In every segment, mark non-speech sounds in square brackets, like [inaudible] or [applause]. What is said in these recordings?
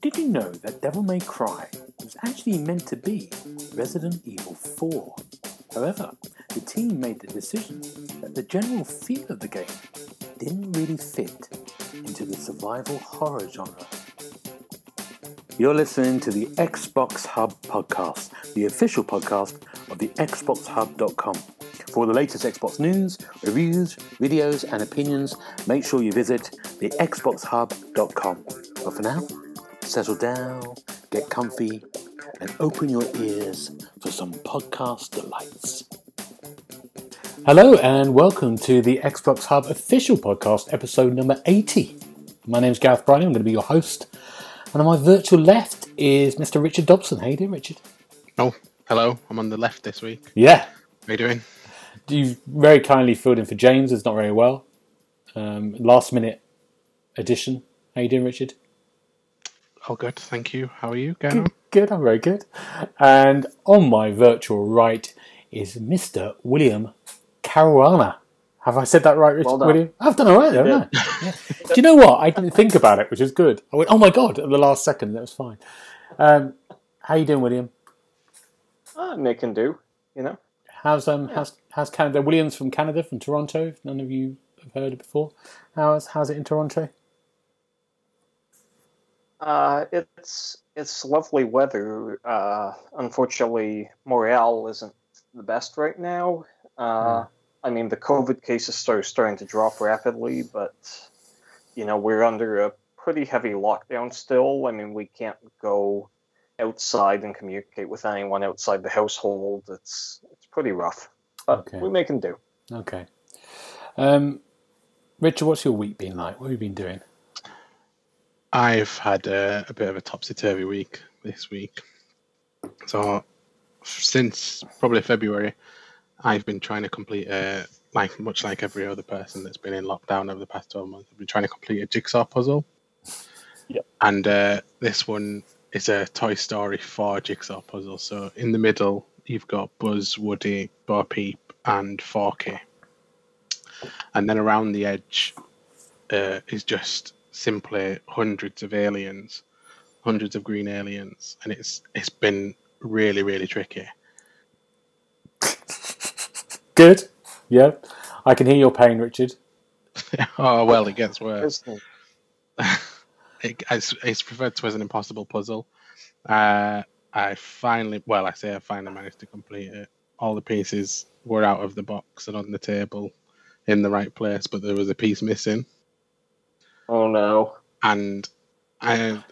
Did you know that Devil May Cry was actually meant to be Resident Evil 4? However, the team made the decision that the general feel of the game didn't really fit into the survival horror genre. You're listening to the Xbox Hub podcast, the official podcast of the XboxHub.com. For the latest Xbox news, reviews, videos, and opinions, make sure you visit the XboxHub.com. But for now, settle down, get comfy, and open your ears for some podcast delights. Hello, and welcome to the Xbox Hub official podcast, episode number 80. My name's Gareth Briley, I'm going to be your host. And on my virtual left is Mr. Richard Dobson. How you doing, Richard? Oh, hello. I'm on the left this week. Yeah. How you doing? You very kindly filled in for James, who's not very well. Um, last minute addition. How you doing, Richard? Oh, good. Thank you. How are you? Going? Good, good, I'm very good. And on my virtual right is Mr. William Caruana. Have I said that right, Richard? Well done. William? I've done all right there, haven't I? Yeah. Do you know what? I didn't think about it, which is good. I went, oh my god, at the last second, that was fine. Um, how you doing, William? Uh, Nick can do, you know. How's um how's how's Canada? William's from Canada, from Toronto. If None of you have heard it before. How's how's it in Toronto? Uh, it's it's lovely weather. Uh, unfortunately, morale isn't the best right now. Uh, I mean, the COVID cases are starting to drop rapidly, but you know we're under a pretty heavy lockdown still. I mean, we can't go outside and communicate with anyone outside the household. It's pretty rough, but Okay. we make making do. Okay. Um, Richard, what's your week been like? What have you been doing? I've had a, a bit of a topsy turvy week this week. So, since probably February, I've been trying to complete a like much like every other person that's been in lockdown over the past 12 months. I've been trying to complete a jigsaw puzzle. [laughs] Yep. And uh, this one is a Toy Story 4 jigsaw puzzle. So, in the middle, you've got Buzz, Woody, Bo Peep, and Forky. And then around the edge uh, is just simply hundreds of aliens, hundreds of green aliens, and it's it's been really really tricky. [laughs] Good. Yeah, I can hear your pain, Richard. [laughs] oh well, it gets worse. [laughs] It, it's, it's referred to as an impossible puzzle. Uh, I finally, well, I say I finally managed to complete it. All the pieces were out of the box and on the table in the right place, but there was a piece missing. Oh no. and I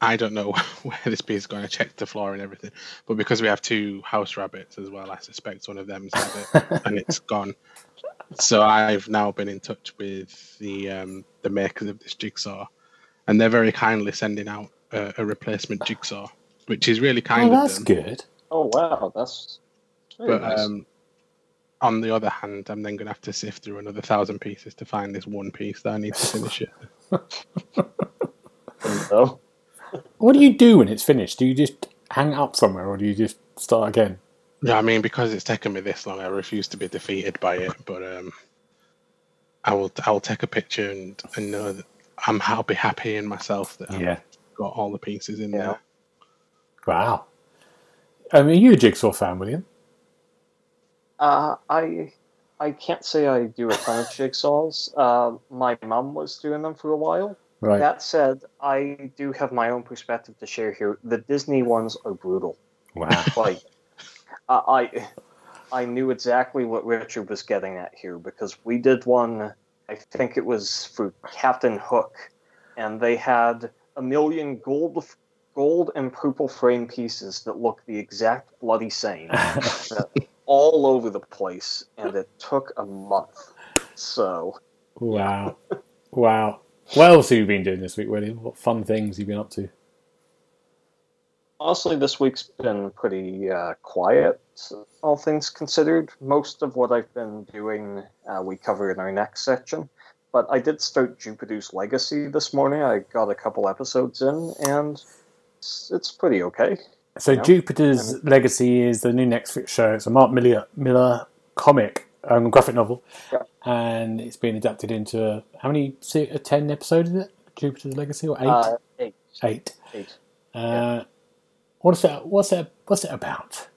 I don't know [laughs] where this piece is going to check the floor and everything, but because we have two house rabbits as well, I suspect one of them's had it [laughs] and it's gone. So I've now been in touch with the um, the makers of this jigsaw, and they're very kindly sending out a, a replacement jigsaw, which is really kind Oh, of that's them. good. Oh wow, that's very But nice. um, on the other hand, I'm then going to have to sift through another thousand pieces to find this one piece that I need to finish it. so, What do you do when it's finished? Do you just hang it up somewhere, or do you just start again? Yeah, I mean, because it's taken me this long, I refuse to be defeated by it. But um, I will, I will take a picture and, and know that I'm, I'll be happy in myself that Yeah. I've got all the pieces in Yeah. there. Wow. Um, are you a jigsaw fan, William? uh, I I can't say I do a ton of jigsaws. Uh, my mum was doing them for a while. Right. That said, I do have my own perspective to share here. The Disney ones are brutal. Wow. [laughs] Like, I I I knew exactly what Richard was getting at here because we did one. I think it was for Captain Hook, and they had a million gold gold and purple frame pieces that look the exact bloody same. [laughs] all over the place, and it took a month. So, wow. [laughs] Wow. What else have you been doing this week, William? What fun things have you been up to? honestly, this week's been pretty uh, quiet, all things considered. Most of what I've been doing, uh, we cover in our next section. But I did start Jupiter's Legacy this morning. I got a couple episodes in, and it's, it's pretty okay. So Yeah. Jupiter's Legacy is the new Netflix show. It's a Mark Millar, Millar comic um, graphic novel, Yeah. and it's been adapted into how many? A ten episode is it? Jupiter's Legacy or eight? Uh, eight. eight. Eight. Uh, What's that? What's that? What's it about?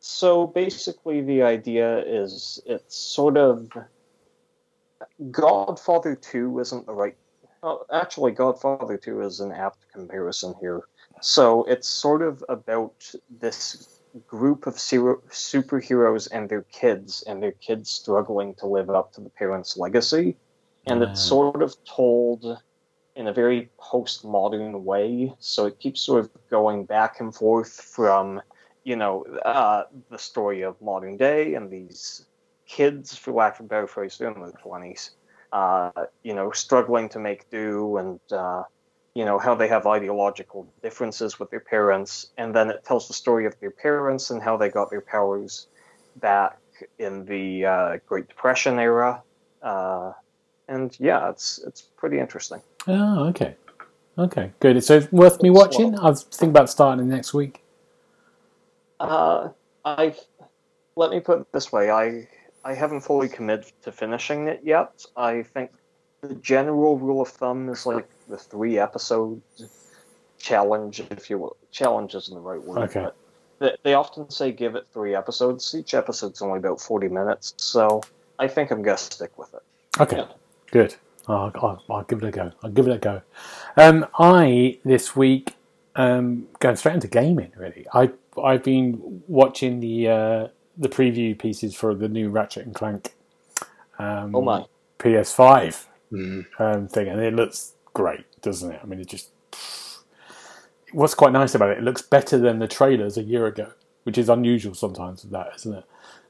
So basically, the idea is it's sort of Godfather 2 isn't the right. Actually, Godfather 2 is an apt comparison here. So it's sort of about this group of zero, superheroes and their kids, and their kids struggling to live up to the parents' legacy. And it's Ah. sort of told in a very postmodern way. So it keeps sort of going back and forth from you know, uh, the story of modern day and these kids, for lack of a better phrase, they're in their twenties, uh, you know, struggling to make do and, uh, you know, how they have ideological differences with their parents. And then it tells the story of their parents and how they got their powers back in the uh, Great Depression era. Uh, and yeah, it's it's pretty interesting. Oh, okay, okay, good. So it's worth me watching. I was thinking about starting next week. Uh, I let me put it this way: I I haven't fully committed to finishing it yet. I think the general rule of thumb is like the three episode challenge, if you will. Challenge isn't the right word, Okay. but they, often say give it three episodes. Each episode's only about forty minutes, so I think I'm gonna stick with it. Okay, Yeah. good. I'll, I'll, I'll give it a go. I'll give it a go. Um, I this week um, going straight into gaming. Really, I I've been watching the uh, the preview pieces for the new Ratchet and Clank. Um, Oh my! PS5 Mm. um, thing, and it looks great, doesn't it? I mean, it just. What's quite nice about it, it looks better than the trailers a year ago, which is unusual sometimes with that, isn't it?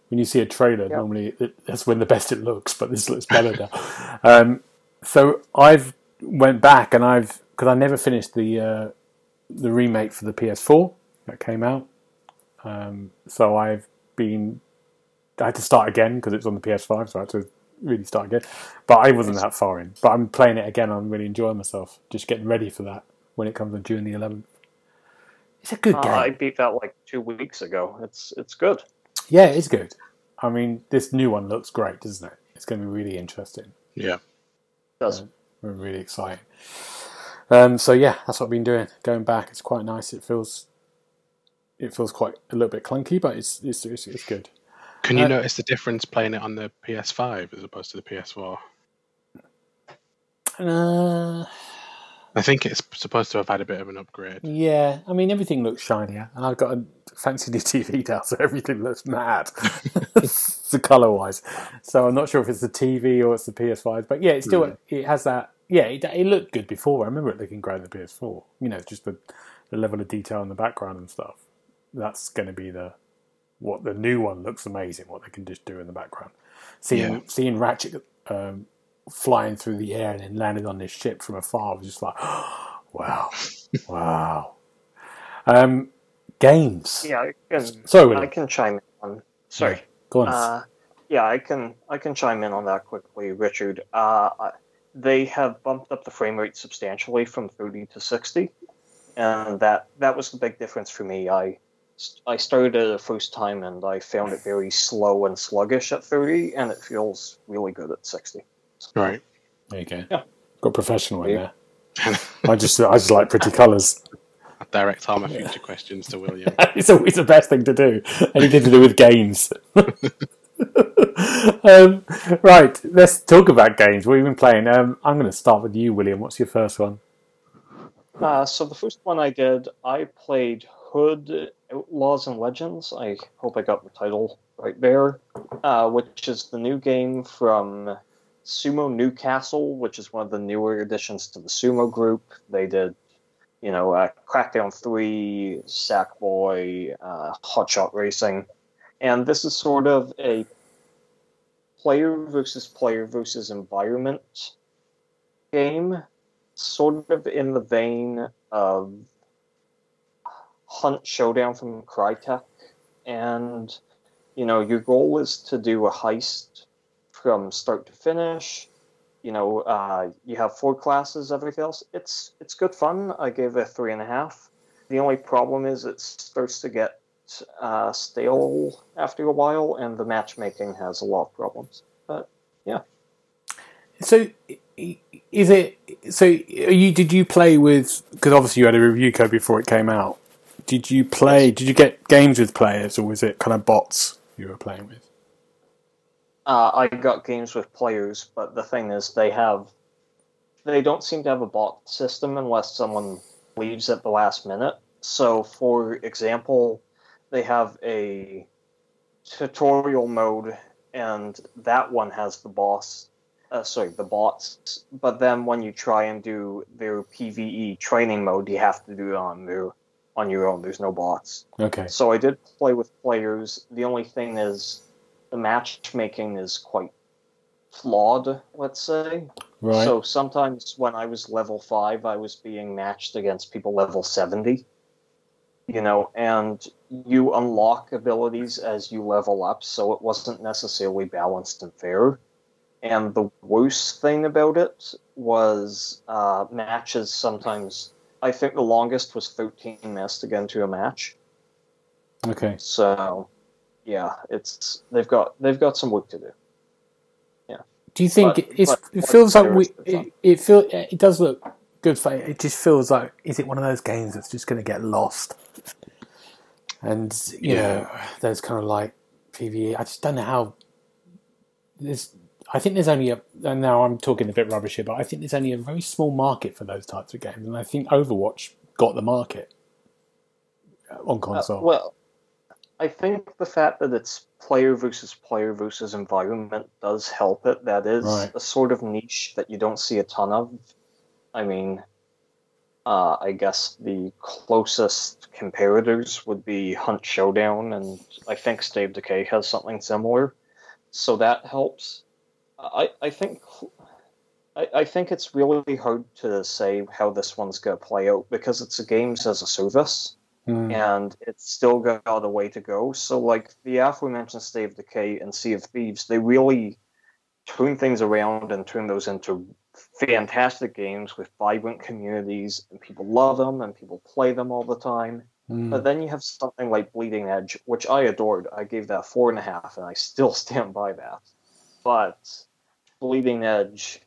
When you see a trailer, Yeah. normally it, that's when the [laughs] best it looks, but this looks better now. Um, so I've went back and I've because I never finished the uh, the remake for the PS4 that came out. Um, so I've been I had to start again because it's on the PS5, so I had to really start again. But I wasn't that far in. But I'm playing it again. I'm really enjoying myself. Just getting ready for that when it comes on June the 11th. It's a good Uh, game. I beat that like two weeks ago. It's it's good. Yeah, it's good. I mean, this new one looks great, doesn't it? It's going to be really interesting. Yeah. does. We're really exciting. Um, so yeah, that's what I've been doing. Going back, it's quite nice. It feels, it feels quite a little bit clunky, but it's it's it's, it's good. Can you Uh, notice the difference playing it on the PS5 as opposed to the PS4? Uh, I think it's supposed to have had a bit of an upgrade. yeah, I mean everything looks shinier, and I've got a fancy new [laughs] TV now, so everything looks mad, [laughs] [laughs] the color wise. So I'm not sure if it's the TV or it's the PS5, but yeah, it still Mm. it has that. Yeah, it, it looked good before. I remember it looking great on the PS4. You know, just the the level of detail in the background and stuff. That's going to be the what the new one looks amazing. What they can just do in the background. Seeing Yeah. seeing Ratchet um, flying through the air and then landing on this ship from afar was just like, [gasps] wow, [laughs] wow. Um, games. Yeah, I can. Sorry, I can chime in on. Sorry. Go on. Uh, yeah, I can I can chime in on that quickly, Richard. Uh, they have bumped up the frame rate substantially from 30 to 60, and that that was the big difference for me. I I started it the first time and I found it very slow and sluggish at 30, and it feels really good at 60. Right. there you go. yeah. Got professional in Yeah. there. [laughs] I just I just like pretty colours. I direct all my future questions to William. [laughs] it's always the best thing to do. Anything to do with games. [laughs] um, right, let's talk about games. What have you been playing? Um, I'm going to start with you, William. What's your first one? Uh, so the first one I did, I played Hood Outlaws and Legends. I hope I got the title right there, uh, which is the new game from Sumo Newcastle, which is one of the newer additions to the Sumo group. They did, you know, uh, Crackdown 3, Sackboy, uh, Hotshot Racing. And this is sort of a player versus player versus environment game sort of in the vein of Hunt Showdown from Crytek, and you know your goal is to do a heist from start to finish. You know, uh, you have four classes, everything else. It's it's good fun. I gave it a three and a half. The only problem is it starts to get uh, stale after a while, and the matchmaking has a lot of problems. But yeah. So, is it? So, you did you play with? Because obviously you had a review code before it came out. Did you play? Did you get games with players, or was it kind of bots you were playing with? Uh, I got games with players, but the thing is, they have they don't seem to have a bot system unless someone leaves at the last minute. So, for example, they have a tutorial mode, and that one has the boss. Uh, sorry, the bots. But then when you try and do their PVE training mode, you have to do it on their on your own. There's no bots. Okay. So I did play with players. The only thing is, the matchmaking is quite flawed. Let's say. Right. So sometimes when I was level five, I was being matched against people level 70. You know, and you unlock abilities as you level up, so it wasn't necessarily balanced and fair. And the worst thing about it was uh, matches sometimes. I think the longest was 13 minutes to get into a match. okay. So, yeah, it's they've got they've got some work to do. Yeah. Do you think But- it's, but it feels like we is the fun. it, it feel it does look good for it just feels like is it one of those games that's just going to get lost and you know there's kind of like PVE I just don't know how there's I think there's only a and now I'm talking a bit rubbish here but I think there's only a very small market for those types of games and I think Overwatch got the market uh, on Uh, console well, I think the fact that it's player versus player versus environment does help it. That is Right. a sort of niche that you don't see a ton of. I mean, uh, I guess the closest comparators would be Hunt Showdown, and I think State of Decay has something similar. So that helps. I, I think I, I think it's really hard to say how this one's going to play out because it's a games as a service Mm. and it's still got a way to go. So, like the aforementioned State of Decay and Sea of Thieves, they really turn things around and turn those into fantastic games with vibrant communities, and people love them and people play them all the time. Mm. But then you have something like Bleeding Edge, which I adored. I gave that four and a half, and I still [laughs] stand by that. But Bleeding Edge,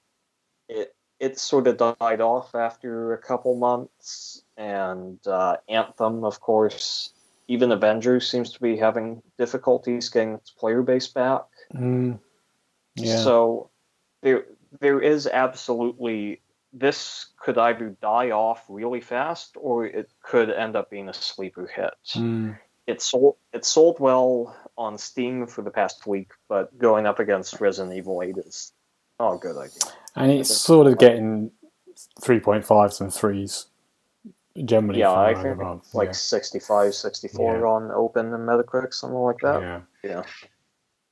it it sort of died off after a couple months, and uh, Anthem, of course, even Avengers seems to be having difficulties getting its player base back. Mm. yeah So there there is absolutely this could either die off really fast or it could end up being a sleeper hit. Mm. It sold it sold well on Steam for the past week, but going up against Resident Evil 8 is not a good idea. And it's sort of getting 3.5s and 3s generally. Yeah, I around think about, like yeah. 65, 64 Yeah. on Open and Metacritic, something like that. yeah. Yeah.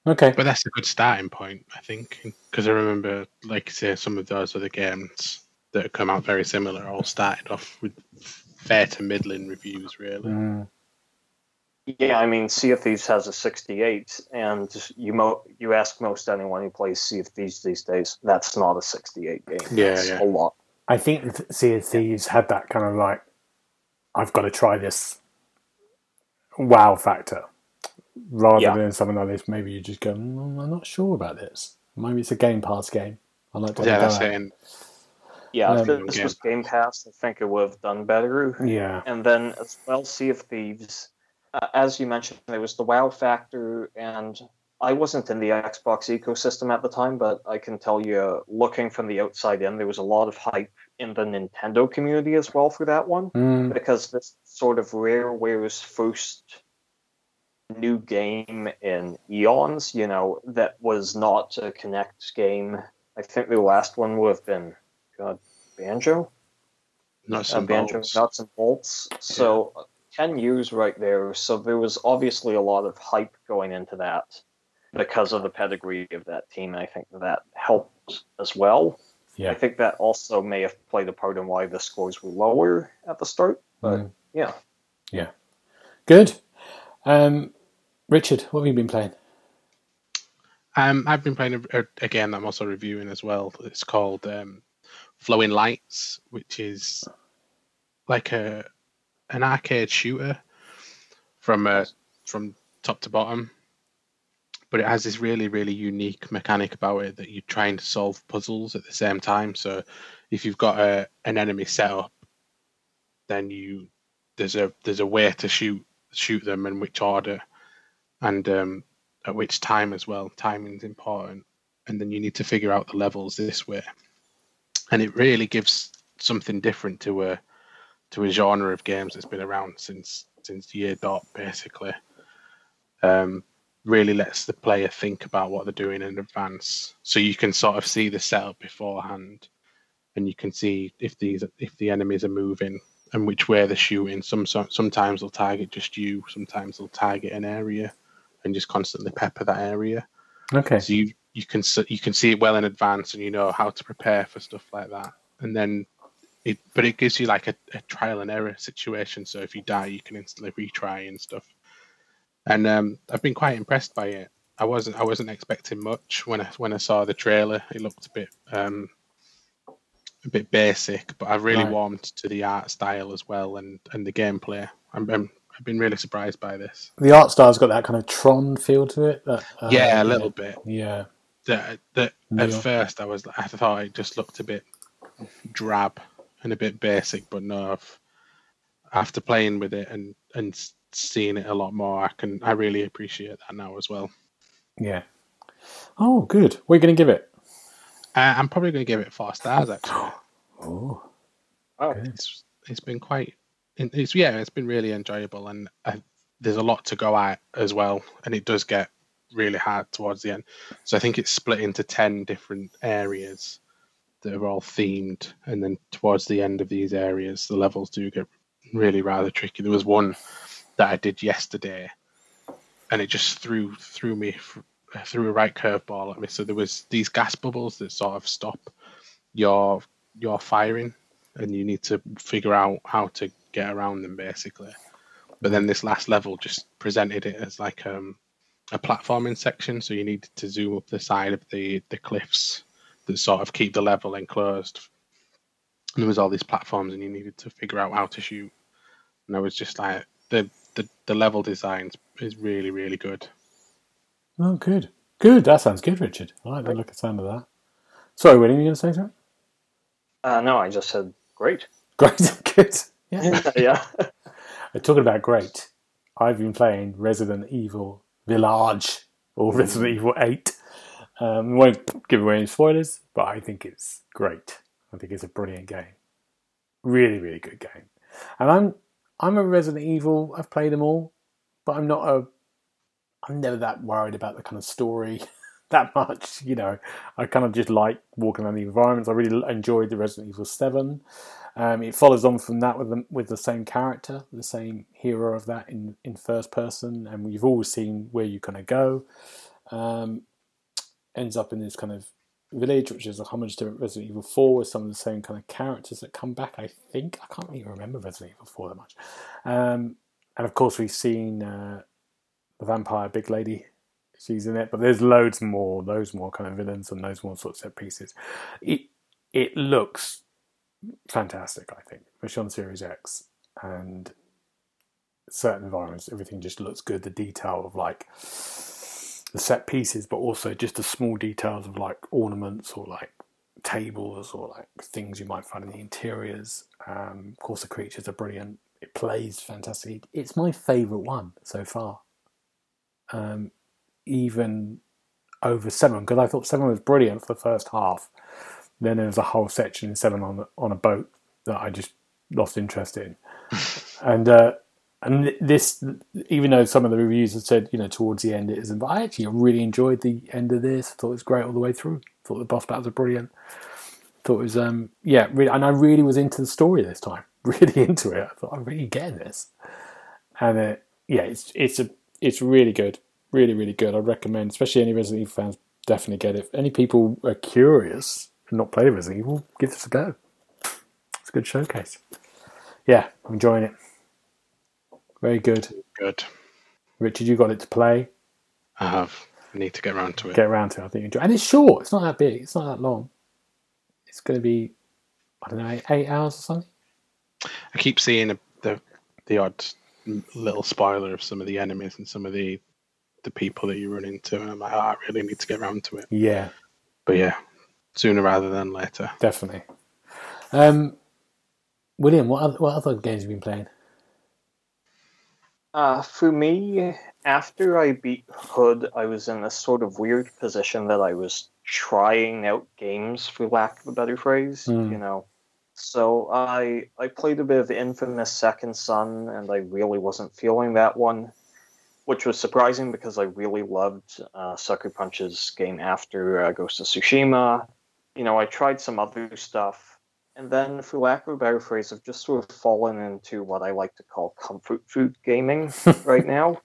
Okay. But that's a good starting point, I think, because I remember, like, say, some of those other games that have come out very similar all started off with fair to middling reviews, really. Mm. Yeah, I mean, Sea of Thieves has a 68, and you mo- you ask most anyone who plays Sea of Thieves these days, that's not a 68 game. Yeah, That's yeah. a lot. I think th- Sea of Thieves had that kind of like, I've got to try this wow factor. Rather Yeah. than something like this, maybe you just go, mm, I'm not sure about this. Maybe it's a Game Pass game. I like to Yeah, have a that's go at it. And Yeah, if Um, this Game was Game Pass, I think it would have done better. Yeah. And then as well, Sea of Thieves, uh, as you mentioned, there was the wow factor, and I wasn't in the Xbox ecosystem at the time, but I can tell you, looking from the outside in, there was a lot of hype in the Nintendo community as well for that one, Mm. because this sort of Rareware's first new game in eons, you know, that was not a Kinect game. I think the last one would have been, God, Banjo? nuts uh, and banjo bolts. nuts and bolts. So uh, ten years right there. So there was obviously a lot of hype going into that because of the pedigree of that team. And I think that helped as well. Yeah. I think that also may have played a part in why the scores were lower at the start. But Mm. yeah, Good. Um, Richard, what have you been playing? Um, I've been playing a, a, a game that I'm also reviewing as well. It's called um, Flowing Lights, which is like a an arcade shooter from uh, from top to bottom. But it has this really, really unique mechanic about it that you're trying to solve puzzles at the same time. So if you've got a an enemy set up, then you there's a there's a way to shoot shoot them in which order, and um, at which time as well. Timing's important, and then you need to figure out the levels this way, and it really gives something different to a to a genre of games that's been around since since year dot basically. Um, really lets the player think about what they're doing in advance, so you can sort of see the setup beforehand, and you can see if these if the enemies are moving and which way they're shooting. Some sometimes they'll target just you, sometimes they'll target an area, and just constantly pepper that area. Okay. So you you can you can see it well in advance, and you know how to prepare for stuff like that. And then it, but it gives you like a, a trial and error situation. So if you die, you can instantly retry and stuff. And um, I've been quite impressed by it. I wasn't I wasn't expecting much when I when I saw the trailer. It looked a bit um, a bit basic, but I've really right. warmed to the art style as well and, and the gameplay. I'm, I'm I've been really surprised by this. The art style's got that kind of Tron feel to it. That, uh, yeah, a little yeah. bit. Yeah. That, that at first I was I thought it just looked a bit drab and a bit basic, but no, I've, after playing with it and and seeing it a lot more, I can I really appreciate that now as well. Yeah. Oh, good. We're going to give it. Uh, I'm probably going to give it four stars actually. [gasps] oh, oh, it's it's been quite. It's yeah, it's been really enjoyable, and uh, there's a lot to go at as well, and it does get really hard towards the end. So I think it's split into ten different areas that are all themed, and then towards the end of these areas, the levels do get really rather tricky. There was one that I did yesterday, and it just threw threw me threw a right curveball at me. So there was these gas bubbles that sort of stop your your firing, and you need to figure out how to get around them basically. But then this last level just presented it as like um, a platforming section, so you needed to zoom up the side of the the cliffs that sort of keep the level enclosed. And there was all these platforms, and you needed to figure out how to shoot. And I was just like, the the, the level design is really really good. Oh, good. Good. That sounds good, Richard. I like the look and sound of that. Sorry, William, you going to say something? Uh, no, I just said great. [laughs] Great. good. Yeah. [laughs] yeah. [laughs] Talking about great, I've been playing Resident Evil Village or Resident Evil 8. Um, won't give away any spoilers, but I think it's great. I think it's a brilliant game. Really, really good game. And I'm I'm a Resident Evil. I've played them all, but I'm not a I'm never that worried about the kind of story [laughs] that much. You know, I kind of just like walking around the environments. I really enjoyed the Resident Evil Seven. Um, it follows on from that with the, with the same character, the same hero of that in, in first person, and you've always seen where you're going to go. Um, ends up in this kind of village, which is a homage to Resident Evil 4 with some of the same kind of characters that come back, I think. I can't even remember Resident Evil 4 that much. Um, and of course, we've seen uh, the vampire big lady. She's in it, but there's loads more, loads more kind of villains and loads more sort of set pieces. It it looks fantastic, I think, especially on Series X and certain environments. Everything just looks good. The detail of like the set pieces, but also just the small details of like ornaments or like tables or like things you might find in the interiors. Um, of course, the creatures are brilliant. It plays fantastic. It's my favourite one so far um, even over seven because I thought seven was brilliant for the first half. Then there was a whole section in seven on on a boat that I just lost interest in, [laughs] and uh, and this even though some of the reviews have said you know towards the end it isn't, but I actually really enjoyed the end of this. I thought it was great all the way through. Thought the boss battles were brilliant. Thought it was um yeah really, and I really was into the story this time. [laughs] Really into it. I thought I'm really getting this, and uh, yeah, it's it's a it's really good really, really good. I'd recommend, especially any Resident Evil fans, definitely get it. If Any people are curious and not played Resident Evil, give this a go. It's a good showcase. Yeah, I'm enjoying it. Very good. Good. Richard, you got it to play. I have. I need to get around to it. Get around to it. I think you enjoy. And it's short. It's not that big. It's not that long. It's going to be, I don't know, eight, eight hours or something. I keep seeing the the odd little spoiler of some of the enemies and some of the the people that you run into, and I'm like, oh, I really need to get around to it. Yeah, But yeah, sooner rather than later. definitely. Um, William, what other, what other games have you been playing? Uh, for me, after I beat Hood, I was in a sort of weird position that I was trying out games, for lack of a better phrase. Hmm. You know, so I I played a bit of Infamous Second Son, and I really wasn't feeling that one, which was surprising because I really loved uh, Sucker Punch's game after uh, Ghost of Tsushima. You know, I tried some other stuff, and then, for lack of a better phrase, I've just sort of fallen into what I like to call comfort food gaming [laughs] right now.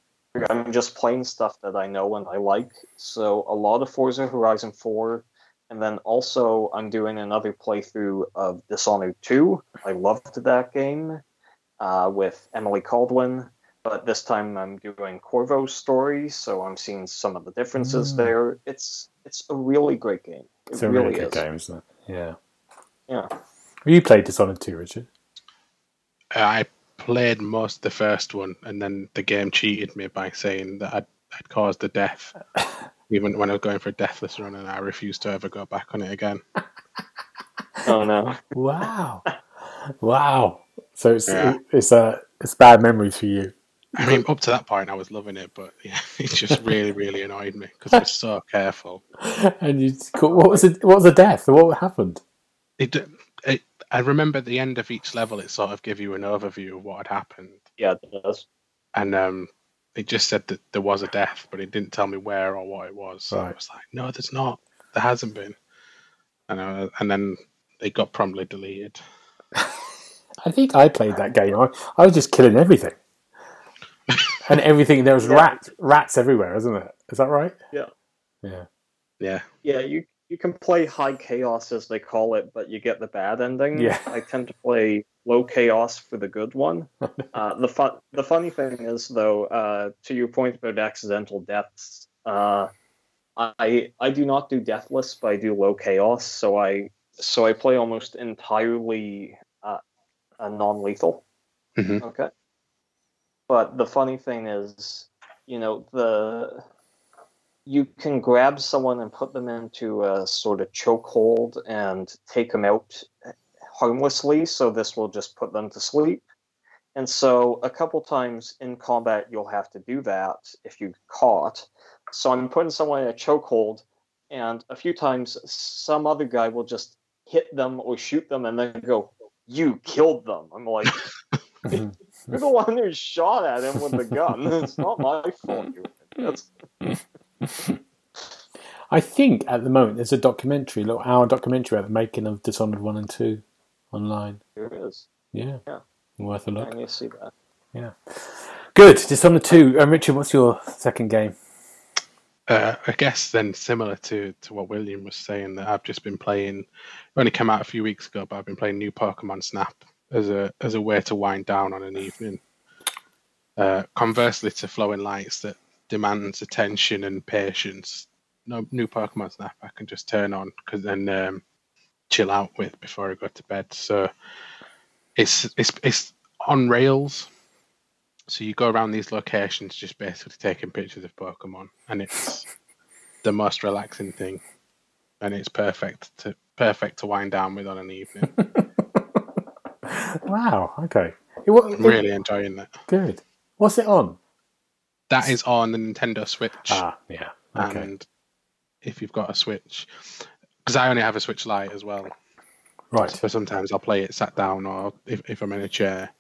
I'm just playing stuff that I know and I like. So a lot of Forza Horizon 4, and then also I'm doing another playthrough of Dishonored 2. I loved that game uh, with Emily Kaldwin, but this time I'm doing Corvo's story, so I'm seeing some of the differences Mm. there. It's it's a really great game. It It's a really really good is. game, isn't it? Yeah. Yeah. Have you played Dishonored 2, Richard? Uh, I played most the first one, and then the game cheated me by saying that I'd, I'd caused a death, [laughs] even when I was going for a deathless run, and I refused to ever go back on it again. [laughs] Oh no. Wow. wow. So it's Yeah. it's a it's bad memories for you. I mean, up to that point, I was loving it, but yeah, [laughs] it just really, really annoyed me because I was so careful. And you what was it? What was the death? What happened? It, it, I remember at the end of each level, it sort of gave you an overview of what had happened, Yeah, it does. and um, it just said that there was a death, but it didn't tell me where or what it was. So I was like, no, there's not. There hasn't been. And uh, and then it got promptly deleted. [laughs] I think I played that game. I, I was just killing everything. [laughs] and everything there was Yeah. rats rats everywhere, isn't it? Is that right? Yeah. Yeah. Yeah, Yeah, you you can play high chaos as they call it, but you get the bad ending. Yeah. I tend to play low chaos for the good one. [laughs] uh, the fun the funny thing is though, uh, to your point about accidental deaths, uh, I I do not do deathless, but I do low chaos. So I so I play almost entirely uh, a non lethal. Mhm. Okay. But the funny thing is, you know, the you can grab someone and put them into a sort of chokehold and take them out harmlessly. So this will just put them to sleep. And so a couple times in combat, you'll have to do that if you caught. So I'm putting someone in a chokehold, and a few times some other guy will just hit them or shoot them, and then go, "You killed them." I'm like. [laughs] "You're the one who shot at him with the gun. It's not my fault." You [laughs] That's [laughs] [laughs] I think at the moment there's a documentary, a little hour documentary about the making of Dishonored one and two online. there it is. Yeah. Yeah. Worth a look. And you see that. Yeah. Good. Dishonored two. Um, Richard, what's your second game? uh, I guess then similar to to what William was saying that I've just been playing. It only came out a few weeks ago, but I've been playing new Pokemon Snap as a as a way to wind down on an evening. Uh, conversely to Flowing Lights, that demands attention and patience. No new Pokemon Snap I can just turn on because then um, chill out with before I go to bed. So it's it's it's on rails. So you go around these locations just basically taking pictures of Pokemon, and it's the most relaxing thing, and it's perfect to perfect to wind down with on an evening. [laughs] Wow. Okay. It, wa- I'm it- really enjoying that. good. What's it on? That is on the Nintendo Switch, Ah, yeah. Okay. and if you've got a Switch, because I only have a Switch Lite as well, right. so sometimes I'll play it sat down or if, if I'm in a chair.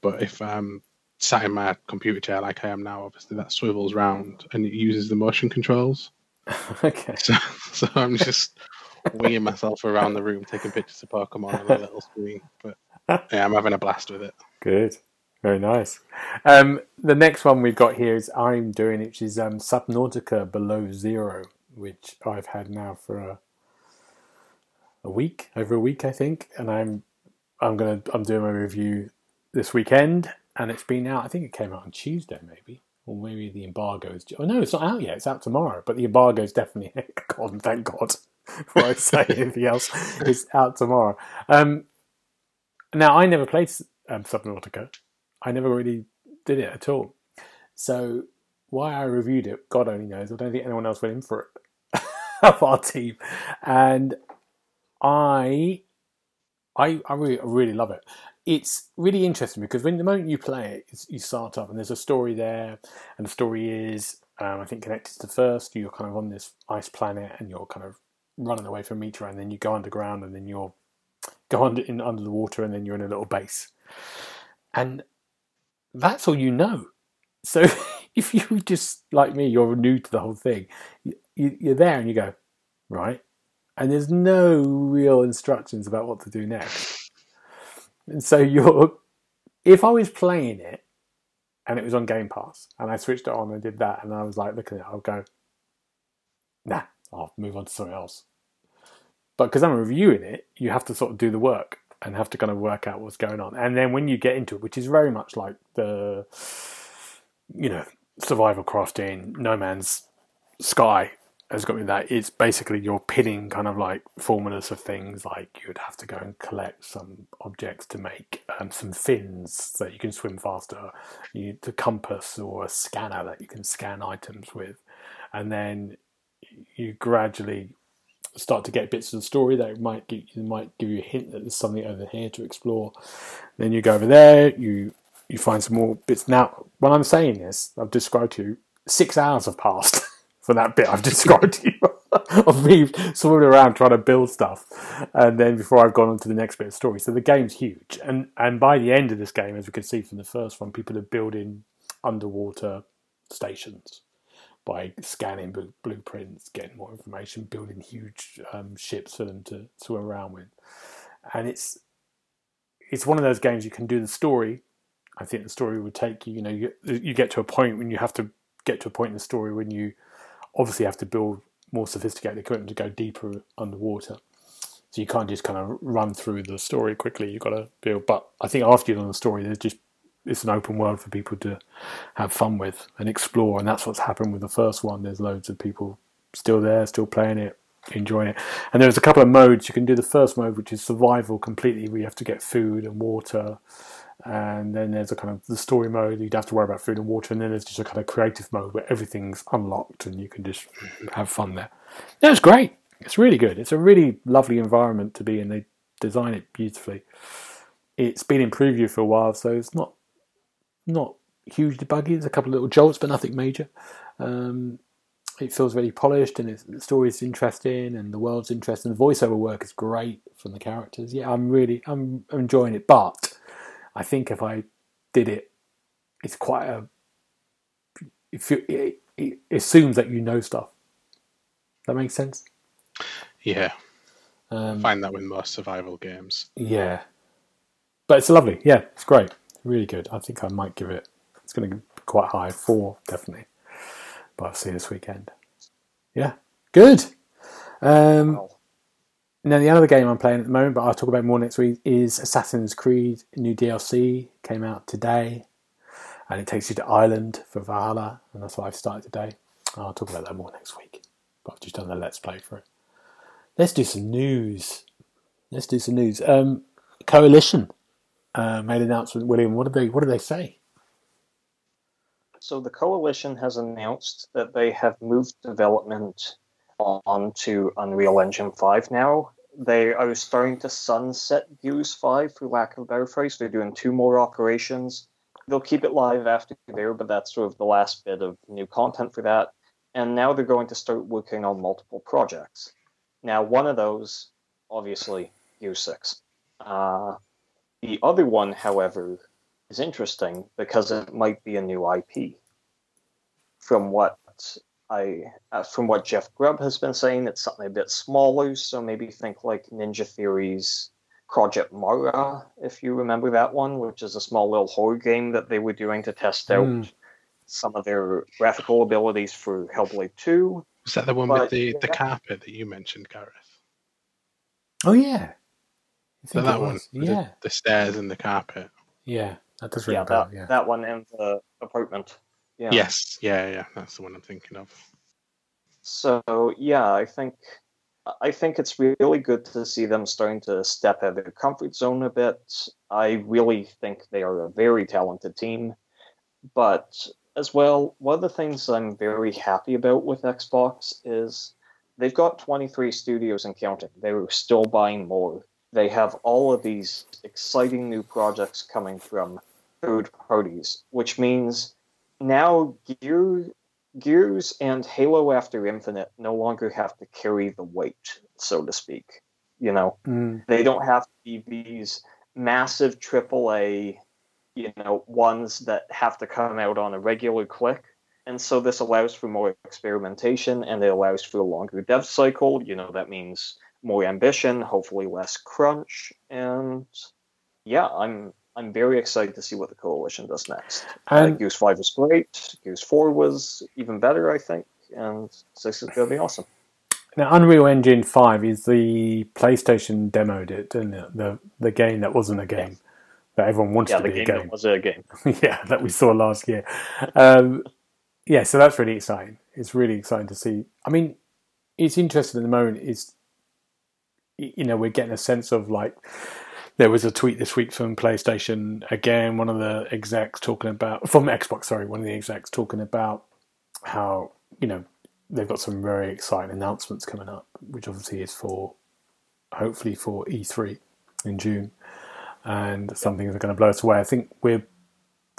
But if I'm sat in my computer chair like I am now, obviously that swivels round and it uses the motion controls. [laughs] Okay. So, so I'm just winging myself around the room, taking pictures of Pokemon on a little screen. But yeah, I'm having a blast with it. Good. Very nice. Um, the next one we've got here is I'm doing, which is um, Subnautica Below Zero, which I've had now for a, a week, over a week, I think, and I'm I'm gonna I'm doing my review this weekend, and it's been out. I think it came out on Tuesday, maybe, or maybe the embargo's. Oh no, it's not out yet. It's out tomorrow, but the embargo's definitely. [laughs] God, thank God. [laughs] Before I say [laughs] anything else, it's out tomorrow. Um, now I never played um, Subnautica. I never really did it at all. So why I reviewed it, God only knows. I don't think anyone else went in for it [laughs] of our team, and I, I, I really, I really love it. It's really interesting because when the moment you play it, you start up and there's a story there, and the story is, um, I think, connected to the first. You're kind of on this ice planet, and you're kind of running away from meteor, and then you go underground, and then you're go under in under the water, and then you're in a little base, and that's all you know. So [laughs] if you just like me, you're new to the whole thing, you, you're there and you go right, and there's no real instructions about what to do next. And so you're, if I was playing it and it was on Game Pass and I switched it on and did that and I was like look at it, I'll go, nah, I'll move on to something else. But because I'm reviewing it, you have to sort of do the work and have to kind of work out what's going on. And then when you get into it, which is very much like the, you know, survival crafting, No Man's Sky has got me that. It's basically you're pinning kind of like formulas of things like you'd have to go and collect some objects to make um, some fins so you can swim faster, you need a compass or a scanner that you can scan items with, and then you gradually start to get bits of the story that might give, might give you a hint that there's something over here to explore. Then you go over there, you you find some more bits. Now, when I'm saying this, I've described to you six hours have passed. [laughs] for that bit I've [laughs] described to you [laughs] of me swimming around trying to build stuff, and then before I've gone on to the next bit of story. So the game's huge, and and by the end of this game, as we can see from the first one, people are building underwater stations by scanning blueprints, getting more information, building huge um, ships for them to swim around with, and it's it's one of those games you can do the story. I think the story would take you. You know, you, you get to a point when you have to get to a point in the story when you obviously have to build more sophisticated equipment to go deeper underwater. So you can't just kind of run through the story quickly. You've got to build. But I think after you've done the story, there's just it's an open world for people to have fun with and explore. And that's what's happened with the first one. There's loads of people still there, still playing it, enjoying it. And there's a couple of modes. You can do the first mode, which is survival completely, where you have to get food and water and then there's a kind of the story mode you'd have to worry about food and water and then there's just a kind of creative mode where everything's unlocked and you can just have fun there yeah it's great it's really good it's a really lovely environment to be in they design it beautifully it's been in preview for a while so it's not not hugely buggy there's a couple of little jolts but nothing major um, it feels very polished and the story's interesting and the world's interesting the voiceover work is great from the characters yeah i'm really i'm enjoying it but I think if I did it, it's quite a. If you, it, it assumes that you know stuff. That makes sense. Yeah, um, I find that with most survival games. Yeah, but it's lovely. Yeah, it's great. Really good. I think I might give it. It's going to be quite high. Four definitely. But I'll see this weekend. Yeah, good. Um, wow. Now, the other game I'm playing at the moment, but I'll talk about more next week, is Assassin's Creed new DLC. Came out today, and it takes you to Ireland for Valhalla, and that's what I've started today. I'll talk about that more next week. But I've just done the Let's Play for it. Let's do some news. Let's do some news. Um, Coalition uh, made an announcement. William, what did they what did they say? So the coalition has announced that they have moved development on to Unreal Engine 5 now. They are starting to sunset Gears 5, for lack of a better phrase. They're doing two more operations. They'll keep it live after there, but that's sort of the last bit of new content for that. And now they're going to start working on multiple projects. Now, one of those, obviously, Gears 6. Uh, the other one, however, is interesting because it might be a new IP. From what I, uh, from what Jeff Grubb has been saying, it's something a bit smaller. So maybe think like Ninja Theory's Project Mara, if you remember that one, which is a small little horror game that they were doing to test out mm. some of their graphical abilities for Hellblade 2. Was that the one but, with the, yeah. the carpet that you mentioned, Gareth? Oh, yeah. So that one, yeah. The, the, stairs and the carpet. Yeah, that does ring yeah, that, yeah. that one in the apartment. Yeah. Yes, yeah, yeah, that's the one I'm thinking of. So yeah, I think I think it's really good to see them starting to step out of their comfort zone a bit. I really think they are a very talented team. but as well, one of the things I'm very happy about with Xbox is they've got 23 studios and counting. They're still buying more. They have all of these exciting new projects coming from third parties, which means now Gear, Gears and Halo After Infinite no longer have to carry the weight, so to speak. You know, Mm. they don't have to be these massive AAA, you know, ones that have to come out on a regular click. And so this allows for more experimentation and it allows for a longer dev cycle. You know, that means more ambition, hopefully less crunch. And yeah, I'm I'm very excited to see what the coalition does next. Uh, And Gears 5 was great. Gears 4 was even better, I think. And 6 is going to be awesome. now, Unreal Engine Five is the PlayStation demoed it, didn't it? The the game that wasn't a game that everyone wanted Yeah, to be game, a game. that was a game. [laughs] yeah, that we saw last year. Um, yeah, so that's really exciting. It's really exciting to see. I mean, it's interesting at the moment. Is you know we're getting a sense of like there was a tweet this week from PlayStation again. One of the execs talking about from Xbox. Sorry, one of the execs talking about how you know they've got some very exciting announcements coming up, which obviously is for hopefully for E3 in June, and some things are going to blow us away. I think we're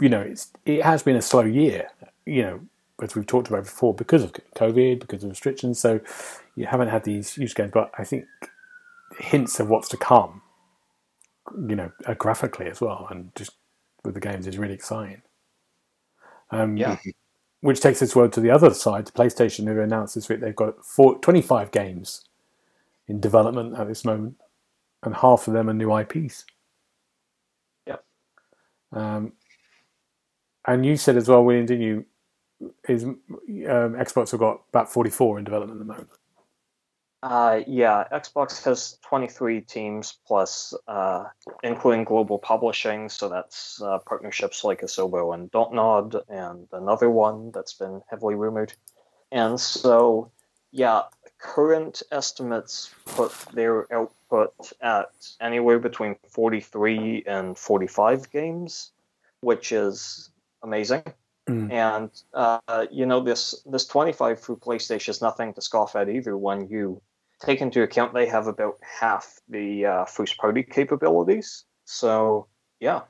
you know, it's it has been a slow year, you know, as we've talked about before, because of COVID, because of restrictions. So you haven't had these huge games, but I think hints of what's to come, you know, uh, graphically as well, and just with the games is really exciting. Um, Yeah. [laughs] Which takes us well to the other side. PlayStation who announced this week they've got four, 25 games in development at this moment, and half of them are new IPs. Yep. Um, and you said as well, William, didn't you? Is um, Xbox have got about 44 in development at the moment. Uh, yeah, Xbox has 23 teams plus, uh, including global publishing. So that's uh, partnerships like Asobo and Dontnod, and another one that's been heavily rumored. And so, yeah, current estimates put their output at anywhere between 43 and 45 games, which is amazing. Mm. And uh, you know this this 25 through PlayStation is nothing to scoff at either. When you take into account they have about half the uh, first party capabilities, so yeah,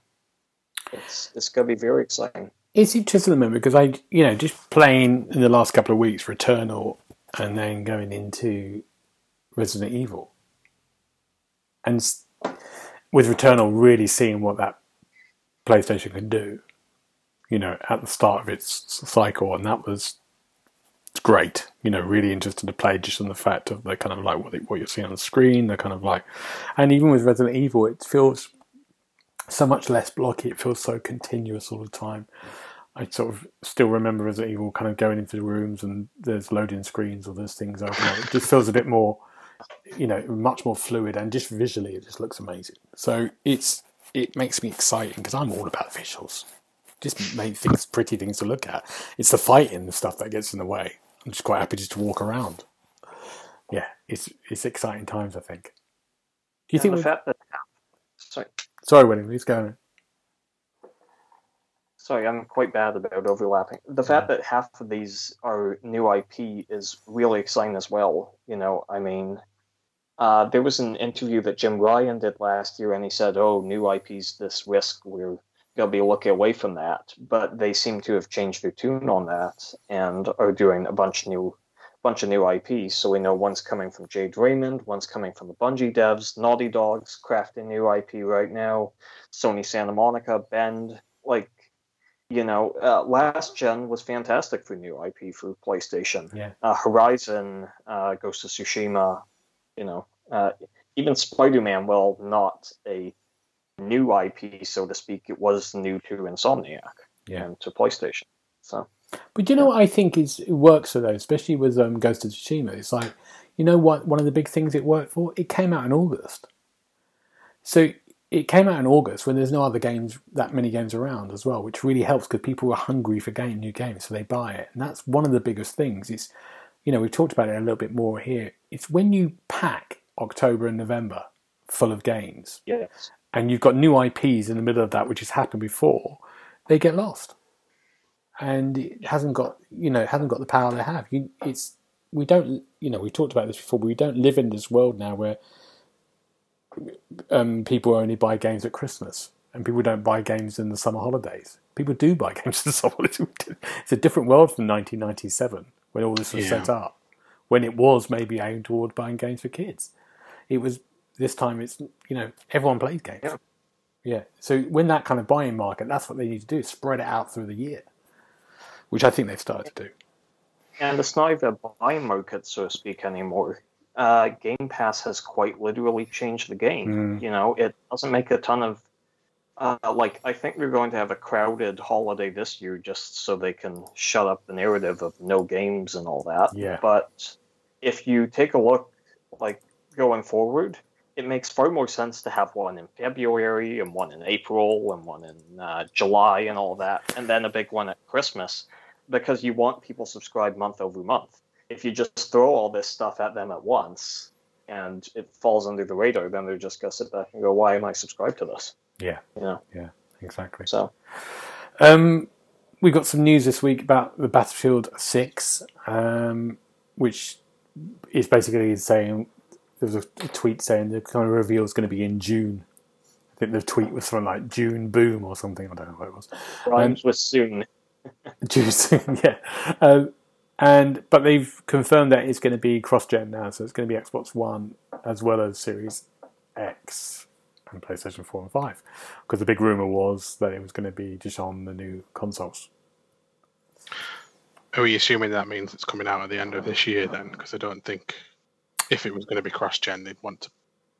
it's it's gonna be very exciting. It's interesting at the moment because I, you know, just playing in the last couple of weeks Returnal and then going into Resident Evil, and with Returnal really seeing what that PlayStation can do, you know, at the start of its cycle, and that was great. You know, really interesting to play just on the fact of the kind of like what, what you're seeing on the screen, the kind of like, and even with Resident Evil, it feels so much less blocky. It feels so continuous all the time. I sort of still remember Resident Evil kind of going into the rooms and there's loading screens or there's things open up. It just feels a bit more, you know, much more fluid and just visually it just looks amazing. So it's it makes me exciting because I'm all about visuals. Just make things pretty things to look at. It's the fighting and stuff that gets in the way. I'm just quite happy just to walk around. Yeah, it's it's exciting times. I think. Do you And think? the fact that sorry, Sorry, William. Please go. on. sorry, I'm quite bad about overlapping. The fact that half of these are new IP is really exciting as well. You know, I mean, uh, there was an interview that Jim Ryan did last year, and he said, "Oh, new IPs, this risk, we're gonna be looking away from that." But they seem to have changed their tune on that and are doing a bunch of new, bunch of new IPs. So we know one's coming from Jade Raymond, one's coming from the Bungie devs, Naughty Dog's crafting new IP right now, Sony Santa Monica, Bend, like you know, uh, last gen was fantastic for new IP for PlayStation. Yeah. Uh, Horizon, uh, Ghost of Tsushima, you know, uh, even Spider Man, well, not a new IP, so to speak, it was new to Insomniac Yeah. and to PlayStation. So, But you know what I think is it works for those, especially with um, Ghost of Tsushima. It's like you know what one of the big things it worked for. It came out in August, so it came out in August when there's no other games that many games around as well, which really helps because people are hungry for game new games, so they buy it, and that's one of the biggest things. It's you know we've talked about it a little bit more here. It's when you pack October and November full of games, yes. And you've got new IPs in the middle of that, which has happened before, they get lost. and it hasn't got you know it hasn't got the power they have. You, it's we don't you know we talked about this before. But we don't live in this world now where um, people only buy games at Christmas and people don't buy games in the summer holidays. People do buy [laughs] games in the summer holidays. [laughs] It's a different world from 1997 when all this was Yeah. set up. When it was maybe aimed toward buying games for kids, it was this time. It's you know everyone plays games. Yeah. Yeah. So when that kind of buying market, that's what they need to do: spread it out through the year, which I think they've started to do. And it's not even a buying market, so to speak, anymore. Uh, game Pass has quite literally changed the game. Mm. You know, it doesn't make a ton of. Uh, like, I think we're going to have a crowded holiday this year just so they can shut up the narrative of no games and all that. Yeah. But if you take a look, like, going forward, it makes far more sense to have one in February and one in April and one in uh, July and all that, and then a big one at Christmas because you want people subscribed month over month. If you just throw all this stuff at them at once and it falls under the radar, then they're just gonna sit back and go, "Why am I subscribed to this?" Yeah. You know. Yeah. Exactly. So Um, we got some news this week about the Battlefield 6, um, which is basically saying there was a, a tweet saying the kind of reveal is going to be in June. I think the tweet was from like June Boom or something. I don't know what it was. rhymes with soon. [laughs] June, [laughs] yeah. Um, and but they've confirmed that it's going to be cross-gen now, so it's going to be Xbox One as well as Series X and PlayStation 4 and 5. Because the big rumor was that it was going to be just on the new consoles. Are we assuming that means it's coming out at the end of this year then? Because I don't think if it was going to be cross gen, they'd want to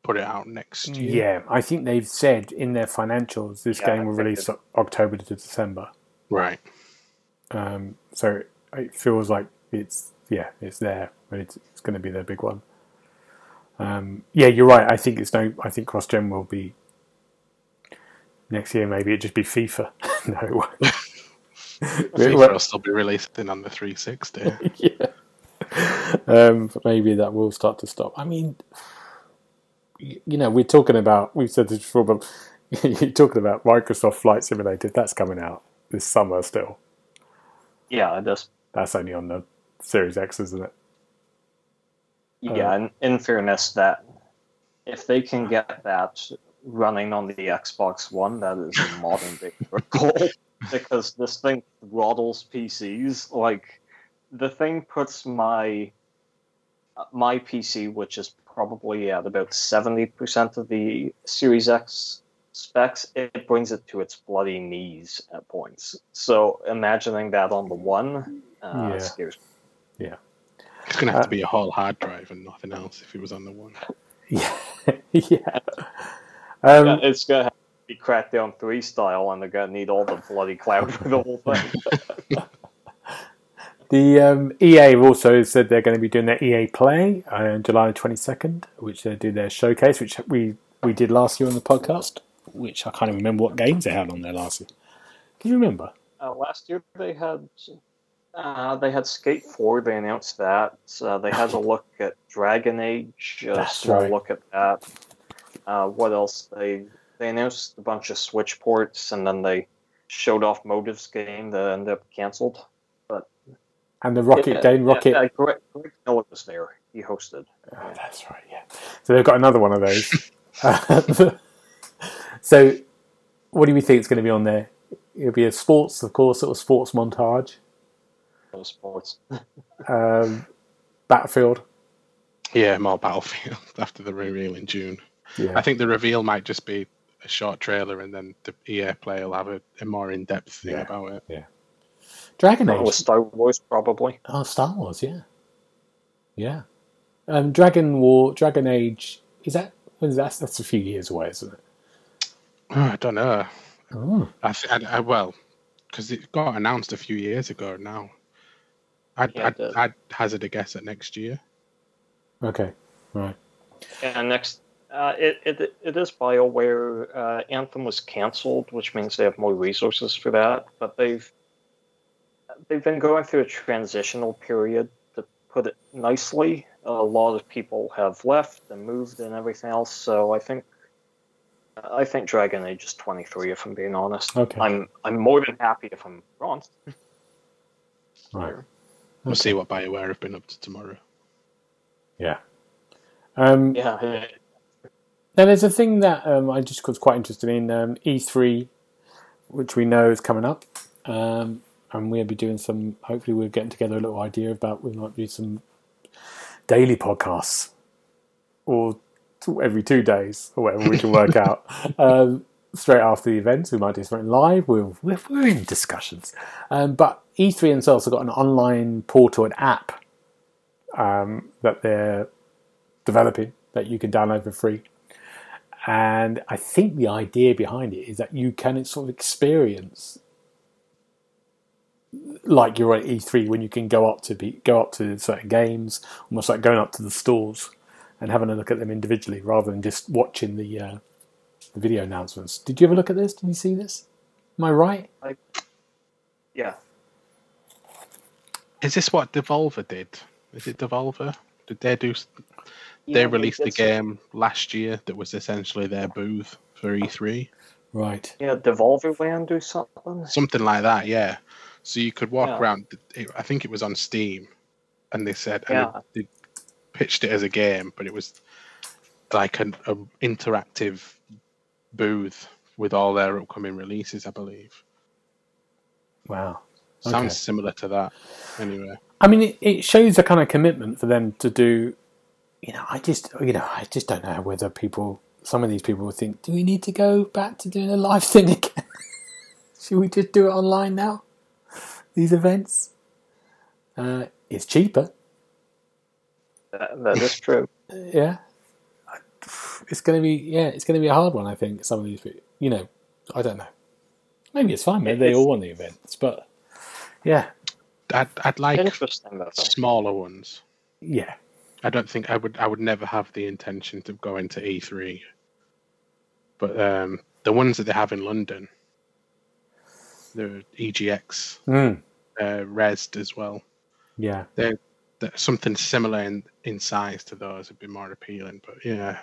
put it out next year. Yeah, I think they've said in their financials this Yeah, game will think release it- October to December. Right. Um, so it feels like it's yeah, it's there, but it's, it's going to be their big one. Um, yeah, you're right. I think it's no. I think cross gen will be next year. Maybe it just be FIFA. [laughs] no, [laughs] [laughs] it. FIFA will still be releasing on the 360. yeah. Um, but maybe that will start to stop. I mean, you know, we're talking about. We've said this before, but [laughs] you're talking about Microsoft Flight Simulator. That's coming out this summer still. Yeah, it does. That's only on the Series X, isn't it? Yeah, and in fairness, that if they can get that running on the Xbox One, that is a modern day [laughs] miracle. because this thing throttles PCs. Like the thing puts my my PC, which is probably at about seventy percent of the Series X specs, it brings it to its bloody knees at points. So imagining that on the one uh, Yeah. scares me. It's going to have Uh, to be a whole hard drive and nothing else if it was on the one. [laughs] Yeah, [laughs] yeah. Um, Yeah, it's gonna have to be Crackdown three style, and they're gonna need all the bloody cloud for the whole thing. [laughs] The um, EA have also said they're going to be doing their EA Play on July 22nd, which they do their showcase, which we, we did last year on the podcast, which I can't even remember what games they had on there last year. Can you remember? uh, last year they had uh, they had Skate four. They announced that. Uh, they had a look at Dragon Age. A That's small right. look at that. Uh, what else? They they announced a bunch of Switch ports, and then they showed off Motives game that ended up canceled. And the Rocket Yeah, game, Rocket. Yeah, Greg, Greg Miller was there. He hosted. Oh, that's right, yeah. So they've got another one of those. [laughs] So, what do we think is going to be on there? It'll be a sports, of course, sort of sports montage. Those sports. [laughs] Um, Battlefield. Yeah, more Battlefield [laughs] after the reveal in June. Yeah. I think the reveal might just be a short trailer and then the EA play will have a, a more in depth thing Yeah. about it. Dragon That Age. was Star Wars, probably. Oh, Star Wars, yeah, yeah. Um, Dragon War, Dragon Age. Is that? When is that? That's a few years away, isn't it? Oh, I don't know. Oh, I, I, I well, because it got announced a few years ago now. I'd, Yeah, I'd. I'd hazard a guess at next year. okay, right. And next, uh, it, it it is Bioware. Uh, Anthem was cancelled, which means they have more resources for that. But they've they've been going through a transitional period, to put it nicely. A lot of people have left and moved and everything else. So I think I think Dragon Age is twenty three. If I'm being honest, Okay. I'm I'm more than happy if I'm wrong. [laughs] Right. We'll see what Bioware have been up to tomorrow. Yeah. Um, Yeah, Now, there's a thing that um, I just was quite interested in um, E3, which we know is coming up, um, and we'll be doing some. Hopefully, we're getting together a little idea about we might do some daily podcasts, or every two days, or whatever we can work out. [laughs] Um, straight after the events, we might do something live. We're we're, we're in discussions, um, but E3 themselves have got an online portal and app um, that they're developing that you can download for free. And I think the idea behind it is that you can sort of experience like you're at E3 when you can go up to be, go up to certain games, almost like going up to the stores and having a look at them individually rather than just watching the, uh, the video announcements. Did you ever look at this? Did you see this? Am I right? yeah. Is this what Devolver did? Is it Devolver? Did they do? They Yeah, released a it's- game last year that was essentially their booth for E3, Right. Yeah, Devolver Land or something. something like that. Yeah. So you could walk Yeah. around. I think it was on Steam, and they said and Yeah. they, they pitched it as a game, but it was like an a interactive booth with all their upcoming releases. I believe Wow. sounds similar to that. Anyway, I mean, it, it shows a kind of commitment for them to do. You know, I just, you know, I just don't know whether people, some of these people will think, do we need to go back to doing a live thing again? [laughs] Should we just do it online now? These events, uh, it's cheaper. That, that is true. [laughs] Yeah, it's going to be, yeah, it's going to be a hard one. I think some of these, you know, I don't know. Maybe it's fine. Maybe they all want the events, but yeah, I'd I'd like Interesting though. smaller ones. yeah, I don't think I would. I would never have the intention to go into E3. But um, the ones that they have in London, the EGX, mm, uh, Rezzed as well. yeah. They're, they're something similar in, in size to those would be more appealing. But yeah,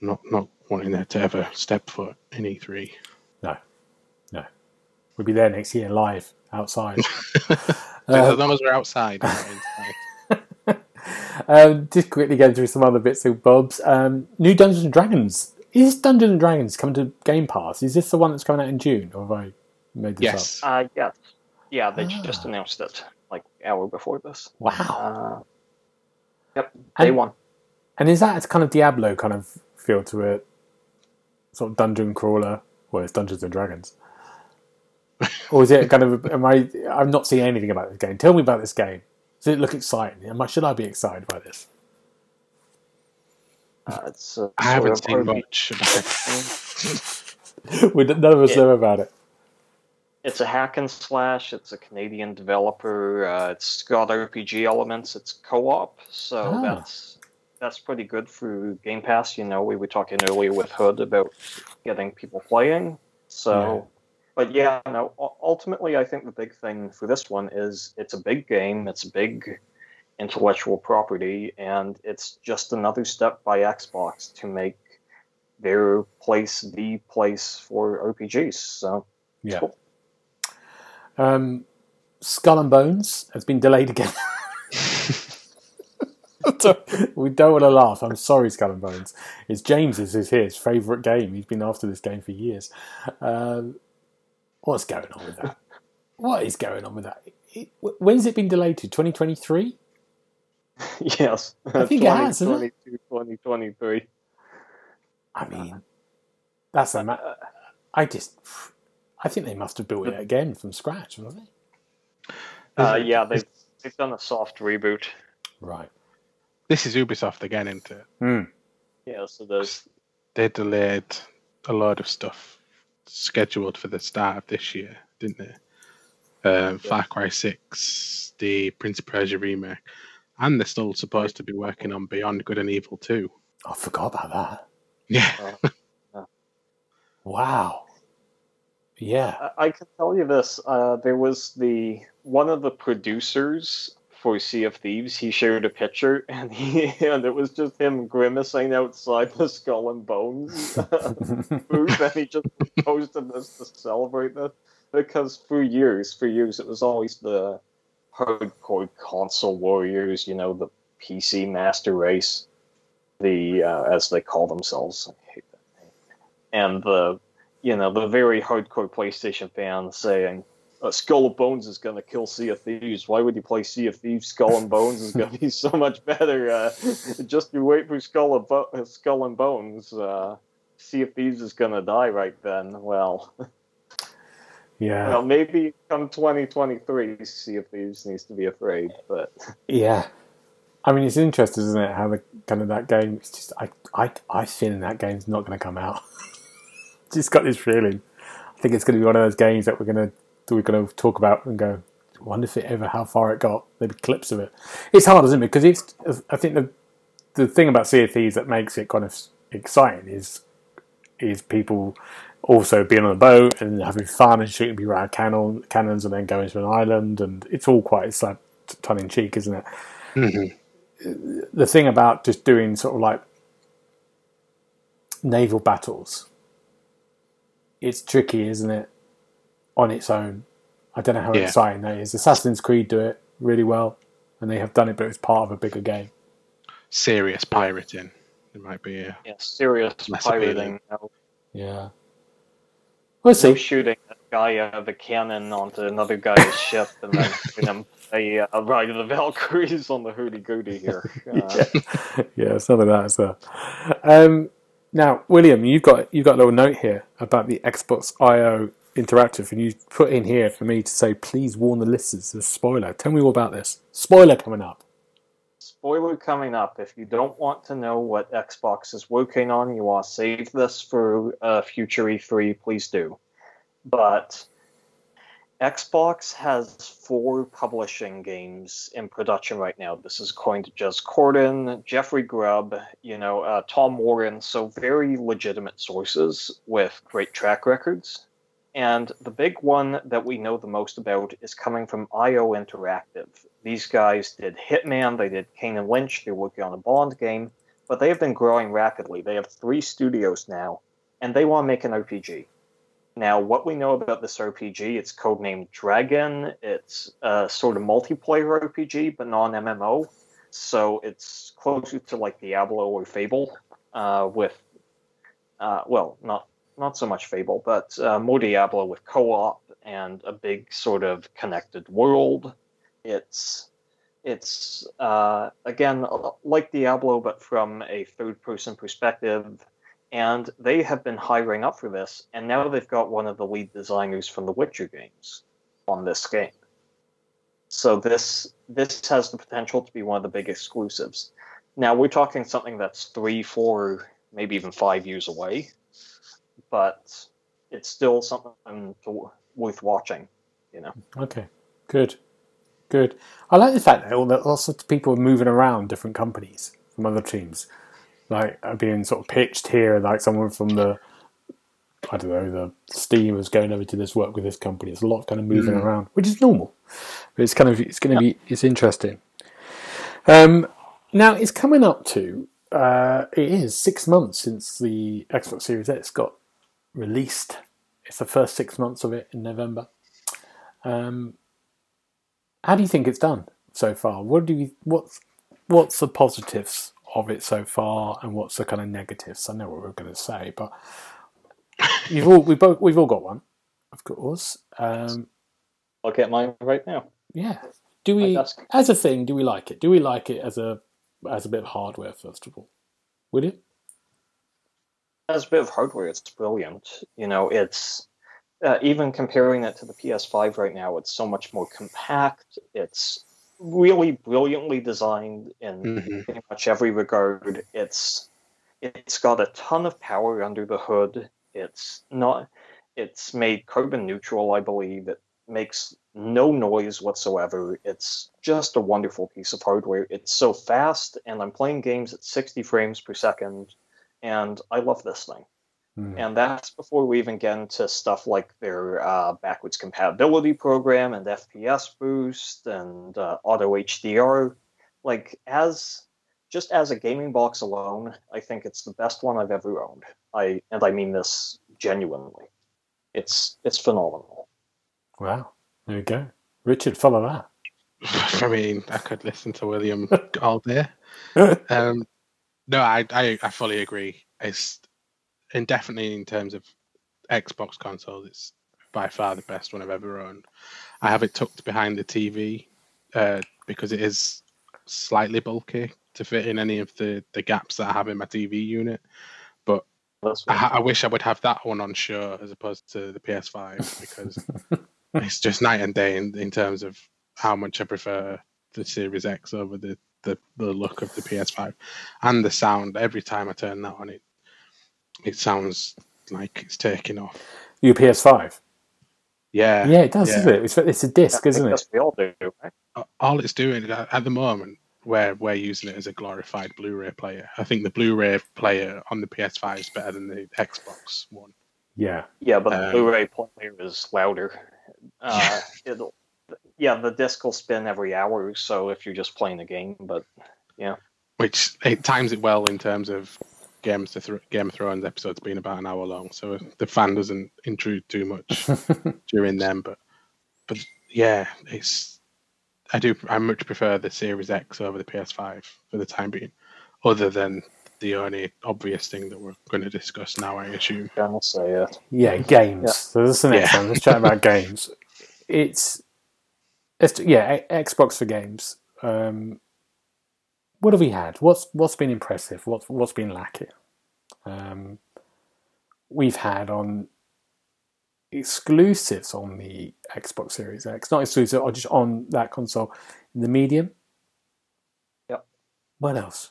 not not wanting there to ever step foot in E3. No, no, We'll be there next year live outside. [laughs] as Uh, long as we're outside. [laughs] um, just quickly going through some other bits of bobs. Um, new Dungeons and Dragons. Is Dungeons and Dragons coming to Game Pass? Is this the one that's coming out in June, or have I made this yes. Uh, yeah, yeah. They Ah. just announced it like hour before this. Wow. Uh, yep, day And- one. And is that a kind of Diablo kind of feel to it? Sort of dungeon crawler. Well, it's Dungeons and Dragons. [laughs] or is it kind of? Am I? I'm not seeing anything about this game. Tell me about this game. Does it look exciting? Am I? Should I be excited by this? Uh, it's uh, I haven't seen much. about it. [laughs] [laughs] we, none of us Yeah. know about it. It's a hack and slash. It's a Canadian developer. Uh, it's got RPG elements. It's co-op, so Ah. that's that's pretty good for Game Pass. You know, we were talking earlier with Hood about getting people playing. So, but yeah, no. Ultimately, I think the big thing for this one is it's a big game. It's a big intellectual property, and it's just another step by Xbox to make their place the place for RPGs. So, Yeah. Cool. Um, Skull and Bones has been delayed again. [laughs] [laughs] we don't want to laugh. I'm sorry, Skull and Bones. It's James's is his favourite game. He's been after this game for years. Um, what's going on with that? What is going on with that? It, when's it been delayed to? 2023? [laughs] yes. I think it has, hasn't it? 2022, 2023. I mean, that's a. Ma- I just. I think they must have built it again from scratch, haven't they? Uh, yeah, they've, they've done a soft reboot. Right. This is Ubisoft again, isn't it? Hmm. Yeah, so there's. They delayed a lot of stuff scheduled for the start of this year, didn't they? Um, Far Cry 6, the Prince of Persia remake, and they're still supposed to be working on Beyond Good and Evil 2. I forgot about that. Yeah. [laughs] Wow. Yeah. I, I can tell you this. Uh, there was the one of the producers for Sea of Thieves. He shared a picture, [laughs] and he and it was just him grimacing outside the Skull and Bones [laughs] booth, and he just posted this to celebrate this. because for years, for years, it was always the hardcore console warriors, you know, the PC master race, the uh, as they call themselves, and the you know the very hardcore PlayStation fans saying. Uh, Skull of Bones is going to kill Sea of Thieves. Why would you play Sea of Thieves? Skull and Bones is going to be [laughs] so much better. Uh, [laughs] just you wait for Skull, of Bo- Skull and Bones. Uh, Sea of Thieves is going to die right then. Well, [laughs] Yeah. well, maybe come 2023, Sea of Thieves needs to be afraid. But Yeah. I mean, it's interesting, isn't it? How the kind of that game. It's just I I I feeling that game's not going to come out. [laughs] just got this feeling. I think it's going to be one of those games that we're going to that we're going to talk about and go. Wonder if it ever how far it got. Maybe clips of it. It's hard, isn't it? Because it's. I think the the thing about Sea of Thieves that makes it kind of exciting is is people also being on a boat and having fun and shooting people out of cannon, cannons and then going to an island and it's all quite it's like tongue in cheek, isn't it? Mm-hmm. the thing about just doing sort of like naval battles, it's tricky, isn't it? On its own, I don't know how Yeah. exciting that is. Assassin's Creed do it really well, and they have done it, but it's part of a bigger game. Serious pirating. It might be. A, yeah, serious pirating. Yeah, we'll no see. shooting a guy out of a cannon onto another guy's ship and then [laughs] having him a, a ride of the Valkyries on the hurdy gurdy here. [laughs] Uh, yeah, some of that as well. Um, now, William, you've got you've got a little note here about the Xbox I/O interactive, and you put in here for me to say, please warn the listeners. A spoiler. Tell me all about this. Spoiler coming up. Spoiler coming up. If you don't want to know what Xbox is working on, you to save this for uh, future E3, please do. But Xbox has four publishing games in production right now. This is according to Jez Corden, Jeffrey Grubb, you know, uh, Tom Warren, so very legitimate sources with great track records. And the big one that we know the most about is coming from IO Interactive. These guys did Hitman, they did Kane and Lynch, they're working on a Bond game, but they have been growing rapidly. They have three studios now, and they want to make an RPG. Now, what we know about this RPG, it's codenamed Dragon. It's a sort of multiplayer RPG, but non MMO. So it's closer to like Diablo or Fable, uh, with, uh, well, not not so much Fable, but uh, more Diablo with co-op and a big sort of connected world. It's it's uh, again like Diablo, but from a third-person perspective. And they have been hiring up for this, and now they've got one of the lead designers from the Witcher games on this game. So this this has the potential to be one of the big exclusives. Now we're talking something that's three, four, maybe even five years away but it's still something to, worth watching. You know, Okay, good, good. I like the fact that all the lots of people are moving around different companies from other teams, like are being sort of pitched here. Like someone from the, I don't know, the Steam is going over to this work with this company. It's a lot kind of moving Mm. around, which is normal. But it's kind of it's going to be it's interesting. Um, now it's coming up to uh, it is six months since the Xbox Series X got released. It's the first six months of it in November. Um, how do you think it's done so far? What do you what's what's the positives of it so far, and what's the kind of negatives? I know what we're going to say, but [laughs] you've all we both we've all got one, of course. Um, I'll get mine right now. yeah. Do we, as a thing, do we like it? Do we like it as a as a bit of hardware? First of all, would it? As a bit of hardware, it's brilliant. You know, it's uh, even comparing it to the PS5 right now, it's so much more compact. It's really brilliantly designed in Mhm. pretty much every regard. It's it's got a ton of power under the hood. It's not. It's made carbon neutral, I believe. It makes no noise whatsoever. It's just a wonderful piece of hardware. It's so fast, and I'm playing games at 60 frames per second, and I love this thing. Hmm. And that's before we even get into stuff like their uh, backwards compatibility program and FPS boost and uh, auto HDR. Like as just as a gaming box alone, I think it's the best one I've ever owned. I and I mean this genuinely. It's it's phenomenal. Wow. There you go. Richard, follow that. [laughs] I mean, I could listen to William [laughs] all day. [laughs] Um, no, I, I I fully agree. It's and definitely in terms of Xbox consoles, it's by far the best one I've ever owned. I have it tucked behind the TV uh, because it is slightly bulky to fit in any of the, the gaps that I have in my TV unit. But I, I wish I would have that one on show as opposed to the PS5 because [laughs] it's just night and day in, in terms of how much I prefer the Series X over the, the, the look of the PS5 and the sound. Every time I turn that on, it it sounds like it's taking off. Your PS5. Yeah, Yeah, it does, yeah. isn't it? It's, it's a disc, I isn't it? we all do. Right? all it's doing at at the moment we're we're using it as a glorified Blu-ray player. I think the Blu-ray player on the PS5 is better than the Xbox one. Yeah. Yeah, but the Um, Blu-ray player is louder. Uh, [laughs] it'll, yeah, the disc will spin every hour, so if you're just playing a game, but yeah, which it times it well in terms of Games of Thro- Game of Thrones episodes being about an hour long, so the fan doesn't intrude too much [laughs] during them. But but yeah, it's I do I much prefer the Series X over the PS5 for the time being, other than the only obvious thing that we're going to discuss now, I assume. gonna say it. Yeah, games. Yeah. So that's the next Yeah. one. Let's chat about [laughs] games. It's, it's yeah, X- Xbox for games. Um, what have we had? What's what's been impressive? What's what's been lacking? Um, we've had on exclusives on the Xbox Series X, not exclusive, or just on that console. The medium. Yep. What else?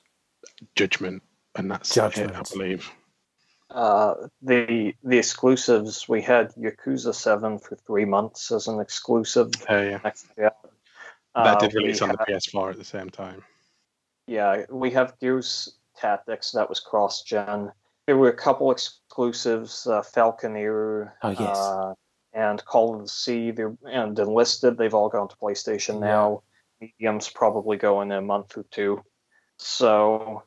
Judgment, and that's Judgment. it, I believe. Uh, the the exclusives we had Yakuza Seven for three months as an exclusive. Uh, yeah, Next, yeah. that Uh, did release on the PS4 at the same time. Yeah, we have Gears Tactics that was cross gen. There were a couple exclusives, uh, Falconeer, Oh, yes. uh, and Call of the Sea, they're, and Enlisted. They've all gone to PlayStation Yeah. now. Medium's probably go in a month or two. So,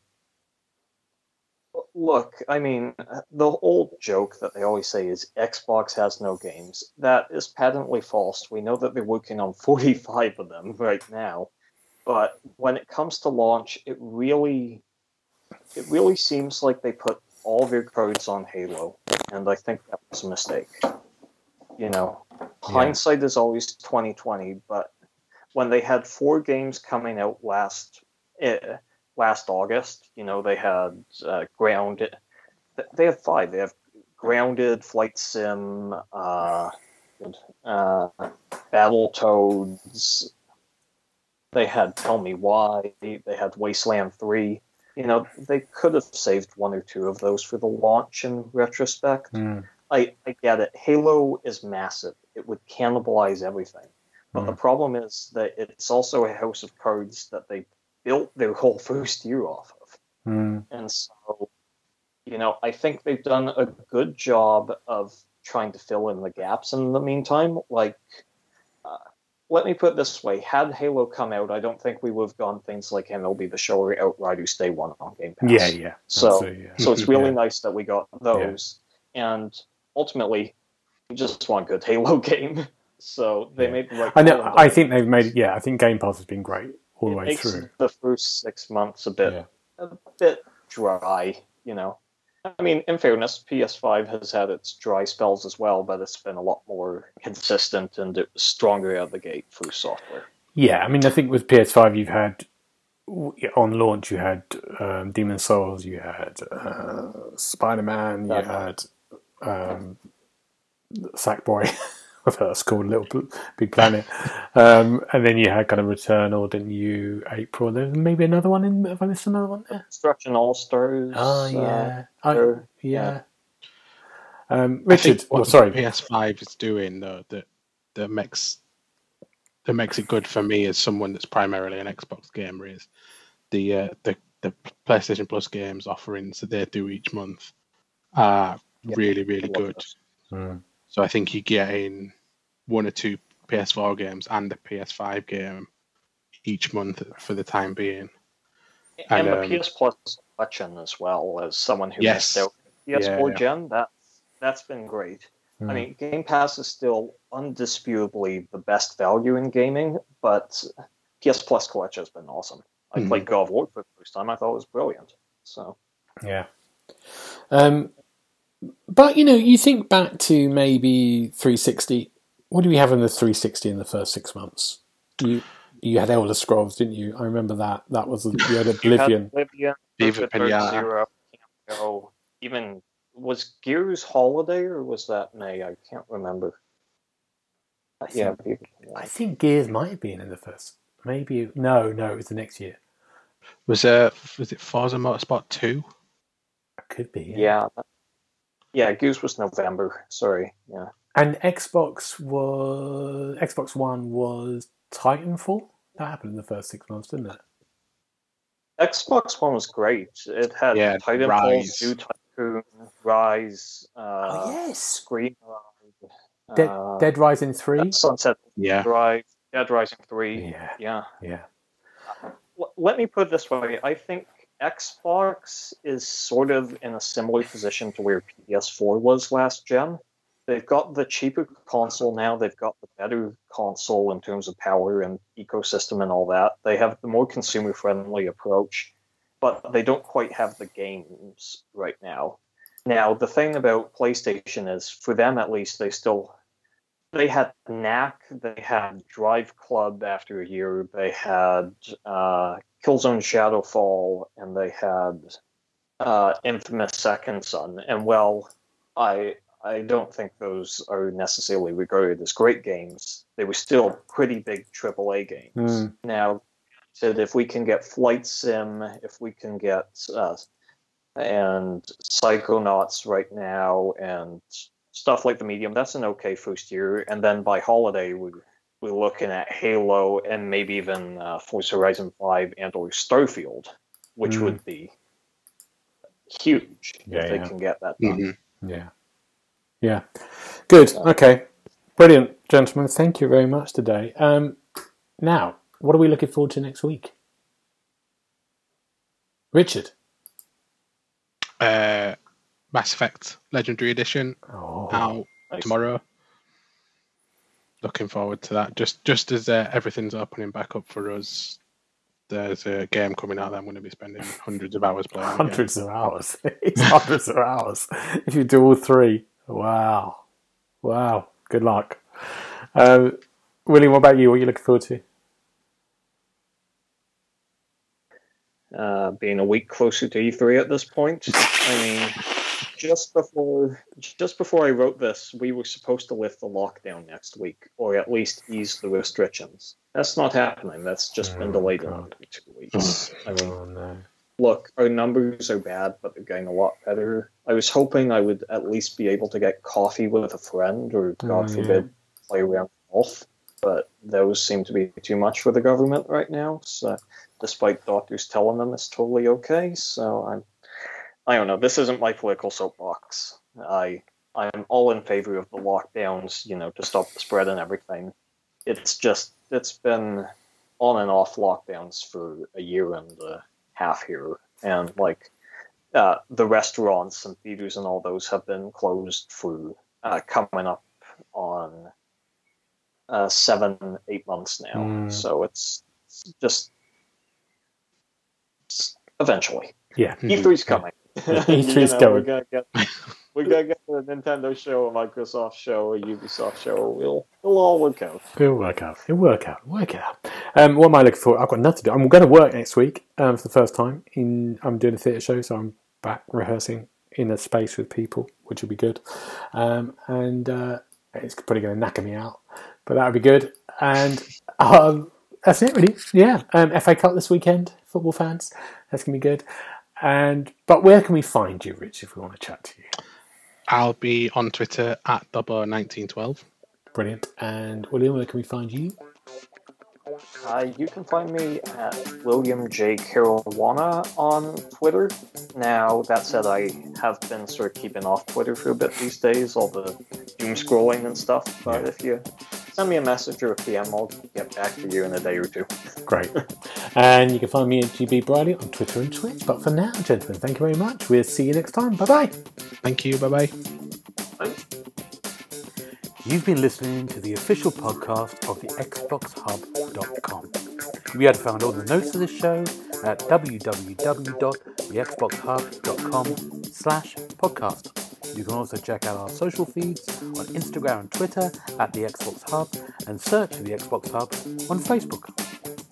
look, I mean, the old joke that they always say is Xbox has no games. That is patently false. We know that they're working on 45 of them right now but when it comes to launch, it really, it really seems like they put all their cards on Halo, and I think that was a mistake. You know, hindsight is always twenty twenty, but when they had four games coming out last, eh, last August, you know, they had uh, Grounded. They have five. They have Grounded, Flight Sim, uh, uh, Battletoads, they had Tell Me Why. They had Wasteland 3. You know, they could have saved one or two of those for the launch in retrospect. Mm. I, I get it. Halo is massive, it would cannibalize everything. But the problem is that it's also a house of cards that they built their whole [laughs] first year off of. Mm. And so, you know, I think they've done a good job of trying to fill in the gaps in the meantime. Like, let me put it this way: Had Halo come out, I don't think we would have gone things like MLB The Show or Outriders Day One on Game Pass. Yeah, yeah. So- Absolutely, yeah. So it's [laughs] really Yeah. nice that we got those, and ultimately, we just want a good Halo [laughs] game. So they Yeah. made the right. I know. I think they've made. Yeah, I think Game Pass has been great all the way through. the first six months a bit Yeah. a bit dry, you know. I mean, in fairness, PS5 has had its dry spells as well, but it's been a lot more consistent and it was stronger out of the gate through software. Yeah, I mean, I think with PS5, you've had on launch, you had um, Demon Souls, you had uh, Spider Man, you had um, Sackboy. [laughs] I thought that's called Little Big Planet, um, and then you had kind of Returnal, didn't you? April. There's maybe another one in. Have I missed another one there? Destruction All Stars. Oh yeah, Uh, oh, or- yeah. Um, I Richard, what well, sorry. PS5 is doing though that that makes that makes it good for me as someone that's primarily an Xbox gamer is the uh, the the PlayStation Plus games offerings that they do each month are Yeah. really really good. Mm. So I think you get in one or two PS4 games and a PS5 game each month for the time being. And, And, the um, PS Plus collection as well, as someone who Yes. missed out PS4 Yeah, yeah. gen, that, that's been great. I Mm. mean, Game Pass is still undisputably the best value in gaming, but PS Plus Collection has been awesome. I Mhm. played God of War for the first time. I thought it was brilliant. So Yeah. Um, but you know, you think back to maybe 360. What do we have in the 360 in the first six months? You you had Elder Scrolls, didn't you? I remember that. That was [laughs] you had Oblivion. Oblivion, Viva Perfect Dark Zero, Camp even was Gears Holiday or was that May? I can't remember. Uh, yeah, Viva I think Gears might have been in the first. Maybe no, no, it was the next year. Was there was it Forza Motorsport two? It could be. Yeah. yeah, that- yeah. Gears was November. Sorry. Yeah. And Xbox was Xbox One was Titanfall. That happened in the first six months, didn't it? Xbox One was great. It had Yeah, Titanfall, Ryse. Zoo Tycoon, Ryse, uh, oh yes, Scream, Dead, uh, Dead Rising three. Sunset Yeah. Rise, Dead Rising Three. Yeah, Yeah. yeah. Let me put it this way I think Xbox is sort of in a similar position to where PS4 was last gen. They've got the cheaper console now, they've got the better console in terms of power and ecosystem and all that. They have the more consumer friendly approach, but they don't quite have the games right now. Now, the thing about PlayStation is, for them at least, they still they had Knack, they had Drive Club after a year, they had uh, Killzone Shadowfall, and they had uh, Infamous Second Son. And well, I I don't think those are necessarily regarded as great games. They were still pretty big AAA games. Mm. Now, said if we can get Flight Sim, if we can get uh, and Psychonauts right now, and stuff like the Medium, that's an okay first year. And then by holiday, we we're looking at Halo and maybe even uh, Forza Horizon Five and or Starfield, which Mm. would be huge Yeah, if they yeah. can get that done. Mhm. Yeah. Yeah. Good. Okay. Brilliant, gentlemen. Thank you very much today. Um, now, what are we looking forward to next week? Richard. Uh, Mass Effect Legendary Edition Oh, out Nice. tomorrow. Looking forward to that. Just just as uh, everything's opening back up for us, there's a game coming out that I'm going to be spending hundreds of hours playing. hundreds of hours. [laughs] it's hundreds of hours. If you do all three. Wow. Wow. Good luck. Um, William, what about you? What are you looking forward to? uh, being a week closer to E3 at this point. I mean, just before just before I wrote this, we were supposed to lift the lockdown next week, or at least ease the restrictions. That's not happening. That's just been Oh, delayed God. another two weeks. Oh, I mean, Oh, no. look, our numbers are bad, but they're getting a lot better. I was hoping I would at least be able to get coffee with a friend, or oh, God Oh, yeah. forbid, play around golf. But those seem to be too much for the government right now. So, despite doctors telling them it's totally okay, so I'm, I don't know. This isn't my political soapbox. I, I'm all in favor of the lockdowns, you know, to stop the spread and everything. It's just it's been on and off lockdowns for a year and a half here, and like uh, the restaurants and theaters and all those have been closed for uh, coming up on uh, seven, eight months now. Mm. So it's, it's just it's eventually Yeah. E3's coming. [laughs] [laughs] E3's You know, We're coming. gonna get we're gonna get a Nintendo show, a Microsoft show, a Ubisoft show. We'll it'll all work out. It'll work out. It'll work out. Work it out. Um, what am I looking for? I've got nothing to do. I'm going to work next week um, for the first time. In I'm doing a theatre show, so I'm back rehearsing in a space with people, which will be good. Um, and uh, it's probably going to knacker me out, but that'll be good. And um, that's it, really. Yeah. Um, FA Cup this weekend, football fans. That's going to be good. And but where can we find you, Rich, if we want to chat to you? I'll be on Twitter at Dubbo1912. Brilliant. And William, where can we find you? Uh, you can find me at William J. Caruana on Twitter. Now, that said, I have been sort of keeping off Twitter for a bit these days, all the doom scrolling and stuff. But if you send me a message or a PM, I'll get back to you in a day or two. Great. [laughs] and you can find me at GB Briley on Twitter and Twitch. But for now, gentlemen, thank you very much. We'll see you next time. Bye bye. Thank you. Bye bye. You You've been listening to the official podcast of the XboxHub.com. We had found all the notes of this show at www.thexboxhub.com slash podcast. You can also check out our social feeds on Instagram and Twitter at the Xbox Hub and search for the Xbox Hub on Facebook.